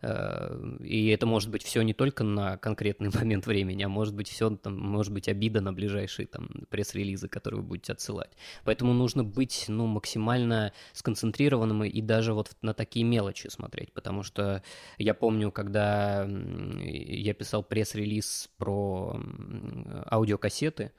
S1: Э, и это может быть все не только на конкретный момент времени, а может быть все, там, может быть обида на ближайшие там пресс-релизы, которые вы будете отсылать. Поэтому нужно быть, ну, максимально сконцентрированным и даже вот на такие мелочи смотреть, потому что я помню, когда я писал пресс-релиз про аудиокассеты,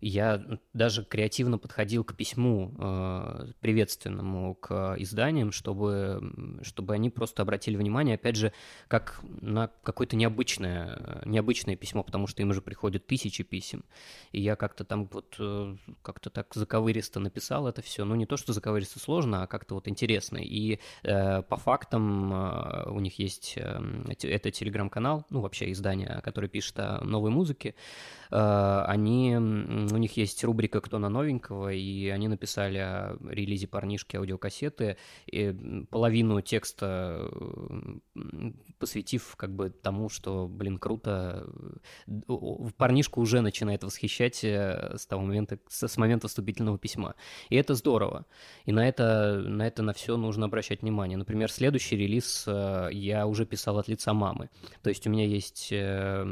S1: я даже креативно подходил к письму э, приветственному к изданиям, чтобы, чтобы они просто обратили внимание, опять же, как на какое-то необычное, необычное письмо, потому что им уже приходят тысячи писем. И я как-то там вот э, как-то так заковыристо написал это все. Ну, не то, что заковыристо сложно, а как-то вот интересно. И э, по фактам э, у них есть э, это телеграм-канал, ну, вообще издание, которое пишет о новой музыке. Э, они у них есть рубрика «Кто на новенького», и они написали о релизе парнишки аудиокассеты, и половину текста посвятив как бы тому, что, блин, круто. Парнишку уже начинает восхищать э, с того момента, с момента вступительного письма. И это здорово. И на это, на это на все нужно обращать внимание. Например, следующий релиз э, я уже писал от лица мамы. То есть у меня есть э,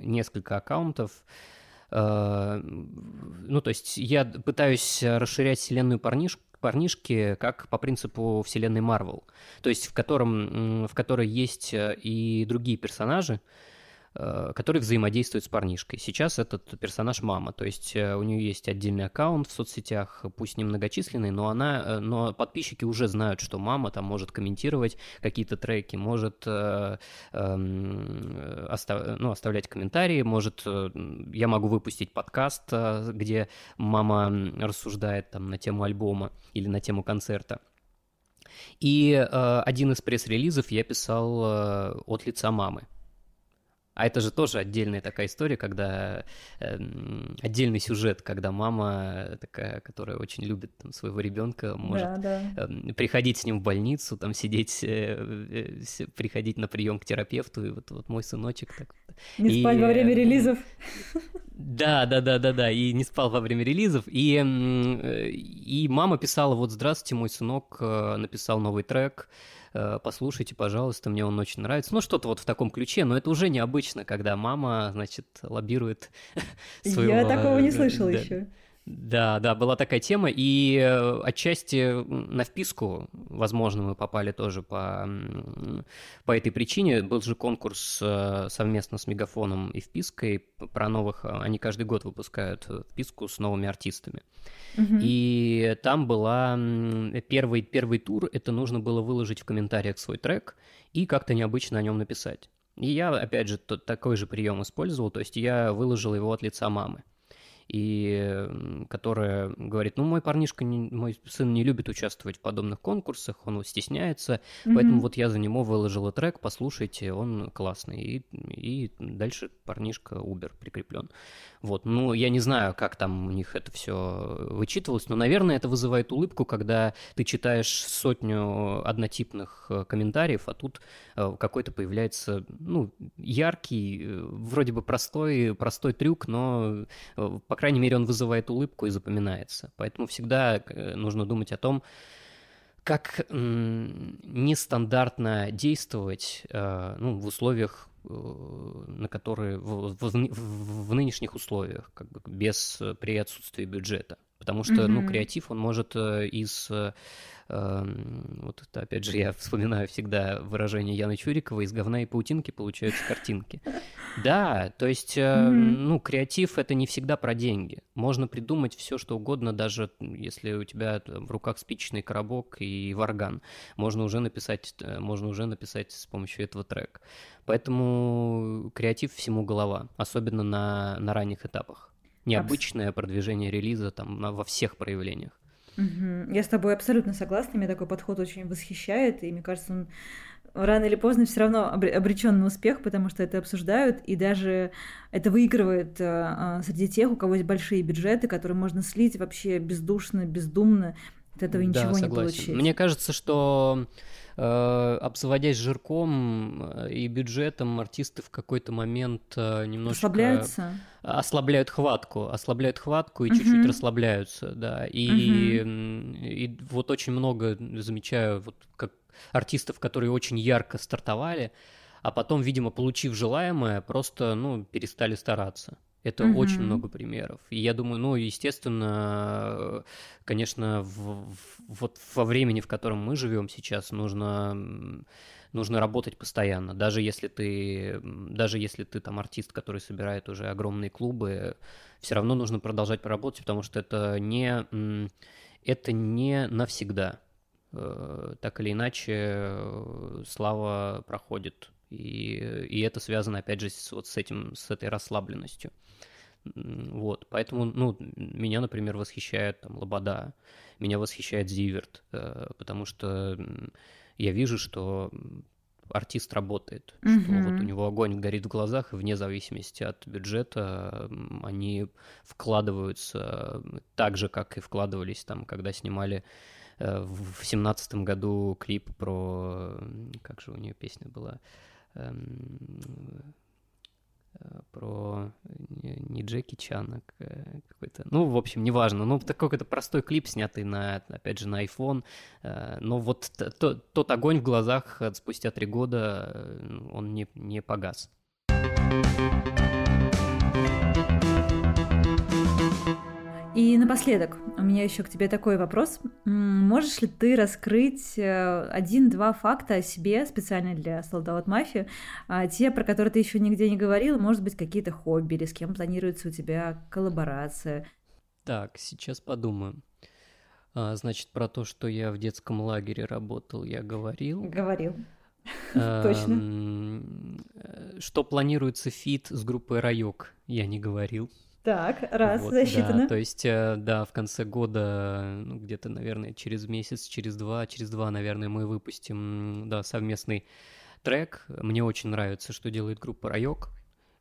S1: несколько аккаунтов, Э, ну, то есть я пытаюсь расширять вселенную парниш, парнишки как по принципу вселенной Марвел, то есть в, котором, в которой есть э, и другие персонажи, Э, который взаимодействует с парнишкой. Сейчас этот персонаж мама, то есть э, у нее есть отдельный аккаунт в соцсетях, пусть не многочисленный, но она, э, но подписчики уже знают, что мама там может комментировать какие-то треки, может э, э, остав, ну, оставлять комментарии, может я могу выпустить подкаст, где мама рассуждает там на тему альбома или на тему концерта. И э, один из пресс-релизов я писал э, от лица мамы. А это же тоже отдельная такая история, когда э, отдельный сюжет, когда мама такая, которая очень любит там, своего ребенка, может да, да. Э, приходить с ним в больницу, там сидеть, э, э, приходить на прием к терапевту, и вот, вот мой сыночек так.
S2: Не и, спать во время релизов.
S1: Да, да, да, да, да, и не спал во время релизов, и э, и мама писала вот здравствуйте, мой сынок э, написал новый трек послушайте, пожалуйста, мне он очень нравится. Ну, что-то вот в таком ключе, но это уже необычно, когда мама, значит, лоббирует своего...
S2: Я такого не слышала да. еще.
S1: Да, да, была такая тема, и э, отчасти на вписку, возможно, мы попали тоже по, по этой причине. Был же конкурс э, совместно с Мегафоном и впиской про новых, они каждый год выпускают вписку с новыми артистами. Угу. И там была первый, первый тур, это нужно было выложить в комментариях свой трек и как-то необычно о нем написать. И я, опять же, тот, такой же прием использовал, то есть я выложил его от лица мамы и которая говорит, ну, мой парнишка, не, мой сын не любит участвовать в подобных конкурсах, он стесняется, mm-hmm. поэтому вот я за него выложила трек, послушайте, он классный. И, и дальше парнишка Uber прикреплен. Вот, ну, я не знаю, как там у них это все вычитывалось, но, наверное, это вызывает улыбку, когда ты читаешь сотню однотипных э, комментариев, а тут э, какой-то появляется, ну, яркий, э, вроде бы простой, простой трюк, но, по крайней мере, он вызывает улыбку и запоминается. Поэтому всегда нужно думать о том, как нестандартно действовать ну, в условиях Э, на которые в, в, в, в нынешних условиях, как бы без при отсутствии бюджета. Потому что, mm-hmm. ну, креатив, он может э, из Эм, вот это, опять же, я вспоминаю всегда выражение Яны Чуриковой, из говна и паутинки получаются картинки. Да, то есть, mm-hmm. ну, креатив — это не всегда про деньги. Можно придумать все, что угодно, даже если у тебя в руках спичечный коробок и варган. Можно уже написать, э, можно уже написать с помощью этого трек. Поэтому креатив всему голова, особенно на, на ранних этапах. Необычное продвижение релиза там во всех проявлениях.
S2: Угу. Я с тобой абсолютно согласна, меня такой подход очень восхищает, и мне кажется, он рано или поздно все равно обречен на успех, потому что это обсуждают, и даже это выигрывает а, среди тех, у кого есть большие бюджеты, которые можно слить вообще бездушно, бездумно, от этого да, ничего согласен. не получить.
S1: Мне кажется, что э, обзаводясь жирком э, и бюджетом, артисты в какой-то момент э, немножко...
S2: Ослабляются?
S1: Ослабляют хватку, ослабляют хватку и uh-huh. чуть-чуть расслабляются, да. И, uh-huh. и вот очень много замечаю, вот как артистов, которые очень ярко стартовали, а потом, видимо, получив желаемое, просто, ну, перестали стараться. Это угу. очень много примеров. И я думаю, ну, естественно, конечно, в, в, вот во времени, в котором мы живем сейчас, нужно нужно работать постоянно, даже если ты, даже если ты там артист, который собирает уже огромные клубы, все равно нужно продолжать поработать, потому что это не, это не навсегда. Э, так или иначе, э, слава проходит, и, и это связано, опять же, с, вот с этим, с этой расслабленностью. Вот, поэтому, ну, меня, например, восхищает там Лобода, меня восхищает Зиверт, э, потому что я вижу, что артист работает, mm-hmm. что вот у него огонь горит в глазах, и вне зависимости от бюджета они вкладываются так же, как и вкладывались там, когда снимали э, в семнадцатом году клип про... Как же у нее песня была? Э, про не, Джеки Чана э, какой-то. Ну, в общем, неважно. Ну, такой какой-то простой клип, снятый на, опять же, на iPhone. Э, но вот то, тот огонь в глазах спустя три года, он не, не погас.
S2: И напоследок, у меня еще к тебе такой вопрос. Можешь ли ты раскрыть э, один-два факта о себе специально для солдат мафии, те, про которые ты еще нигде не говорил, может быть, какие-то хобби или с кем планируется у тебя коллаборация?
S1: Так, сейчас подумаем. А, значит, про то, что я в детском лагере работал, я говорил.
S2: Говорил. Точно.
S1: Э, что планируется фит с группой Райок, я не говорил.
S2: Так, раз, вот, засчитано.
S1: Да, то есть, э, да, в конце года, ну, где-то, наверное, через месяц, через два, через два, наверное, мы выпустим, да, совместный трек. Мне очень нравится, что делает группа Райок.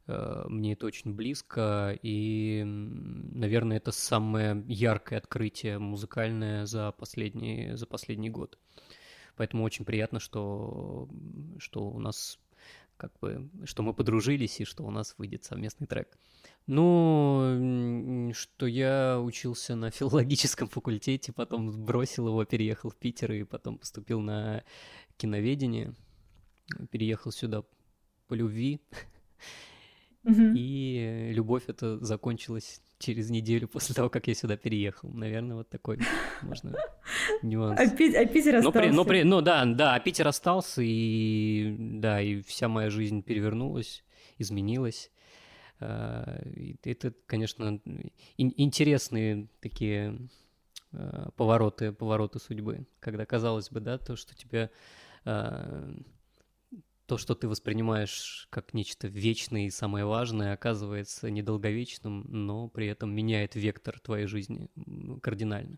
S1: Э, мне это очень близко, и, наверное, это самое яркое открытие музыкальное за последний, за последний год. Поэтому очень приятно, что, что у нас как бы, что мы подружились и что у нас выйдет совместный трек. Ну, что я учился на филологическом факультете, потом бросил его, переехал в Питер и потом поступил на киноведение. Переехал сюда по любви. И любовь это закончилась через неделю после того, как я сюда переехал. Наверное, вот такой можно нюанс. А,
S2: Пи- а Питер остался?
S1: Но при, но при, ну да, да, а Питер остался, и да, и вся моя жизнь перевернулась, изменилась. А, это, конечно, интересные такие а, повороты, повороты судьбы, когда казалось бы, да, то, что тебя а, то, что ты воспринимаешь как нечто вечное и самое важное, оказывается недолговечным, но при этом меняет вектор твоей жизни кардинально.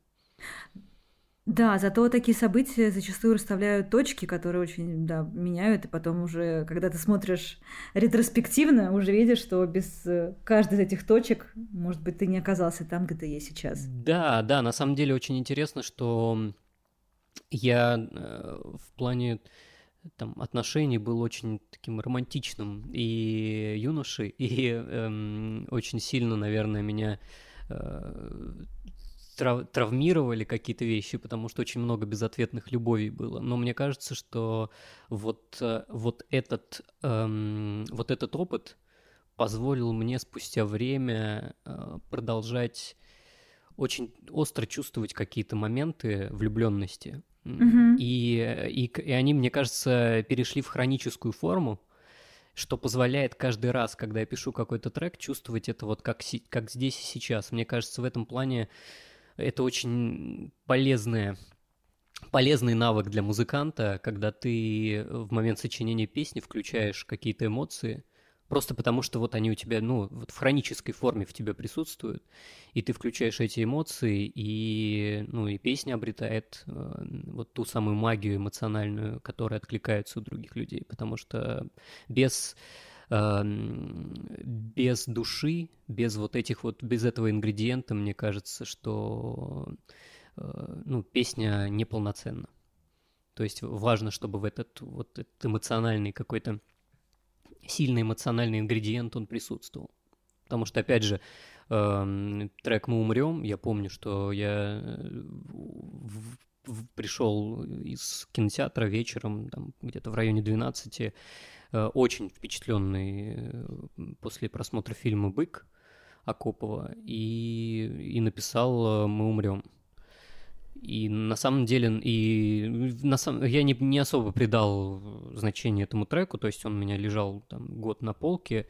S2: Да, зато такие события зачастую расставляют точки, которые очень да, меняют, и потом уже, когда ты смотришь ретроспективно, уже видишь, что без э, каждой из этих точек, может быть, ты не оказался там, где ты есть сейчас.
S1: Да, да, на самом деле очень интересно, что я э, в плане там, отношений был очень таким романтичным и юношей, и эм, очень сильно, наверное, меня э, трав травмировали какие-то вещи, потому что очень много безответных любовей было. Но мне кажется, что вот, э, вот, этот, эм, вот этот опыт позволил мне спустя время э, продолжать очень остро чувствовать какие-то моменты влюбленности.
S2: Мгм.
S1: И, и, и они, мне кажется, перешли в хроническую форму, что позволяет каждый раз, когда я пишу какой-то трек, чувствовать это вот как, как здесь и сейчас. Мне кажется, в этом плане это очень полезное, полезный навык для музыканта, когда ты в момент сочинения песни включаешь какие-то эмоции, просто потому что вот они у тебя, ну, вот в хронической форме в тебе присутствуют, и ты включаешь эти эмоции, и, ну, и песня обретает э, вот ту самую магию эмоциональную, которая откликается у других людей, потому что без эм, без души, без вот этих вот, без этого ингредиента, мне кажется, что э, ну, песня неполноценна. То есть важно, чтобы в этот вот этот эмоциональный какой-то сильный эмоциональный ингредиент он присутствовал. Потому что, опять же, эм, трек «Мы умрем», я помню, что я э, пришел из кинотеатра вечером, там, где-то в районе 12, э, очень впечатленный э, после просмотра фильма «Бык» Акопова, и, и написал «Мы умрем». И на самом деле, и на самом, я не, не особо придал значение этому треку, то есть он у меня лежал там год на полке,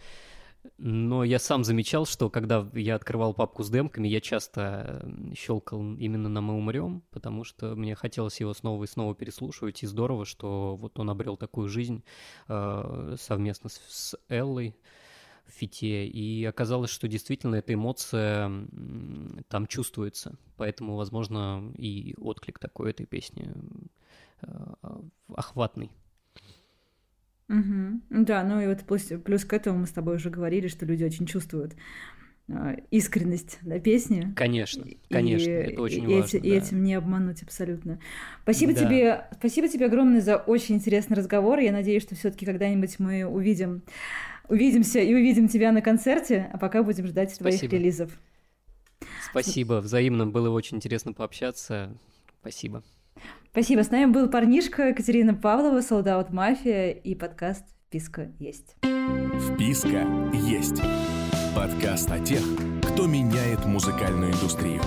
S1: но я сам замечал, что когда я открывал папку с демками, я часто щелкал именно на «Мы умрем», потому что мне хотелось его снова и снова переслушивать, и здорово, что вот он обрел такую жизнь э, совместно с, с Эллой в фите, и оказалось, что действительно эта эмоция там чувствуется, поэтому, возможно, и отклик такой этой песни э, охватный.
S2: Мгм. Да, ну и вот плюс, плюс к этому мы с тобой уже говорили, что люди очень чувствуют а, искренность на песне.
S1: Конечно,
S2: И-
S1: конечно,
S2: и,
S1: это очень
S2: и
S1: важно.
S2: эти- и
S1: да.
S2: этим не обмануть абсолютно. Спасибо
S1: Да.
S2: тебе, спасибо тебе огромное за очень интересный разговор. Я надеюсь, что все-таки когда-нибудь мы увидим, увидимся и увидим тебя на концерте, а пока будем ждать твоих
S1: Спасибо.
S2: релизов.
S1: Спасибо, взаимно было очень интересно пообщаться. Спасибо.
S2: Спасибо. С нами был парнишка Екатерина Павлова, Солдат Мафия и подкаст «Вписка есть».
S3: Вписка есть. Подкаст о тех, кто меняет музыкальную индустрию.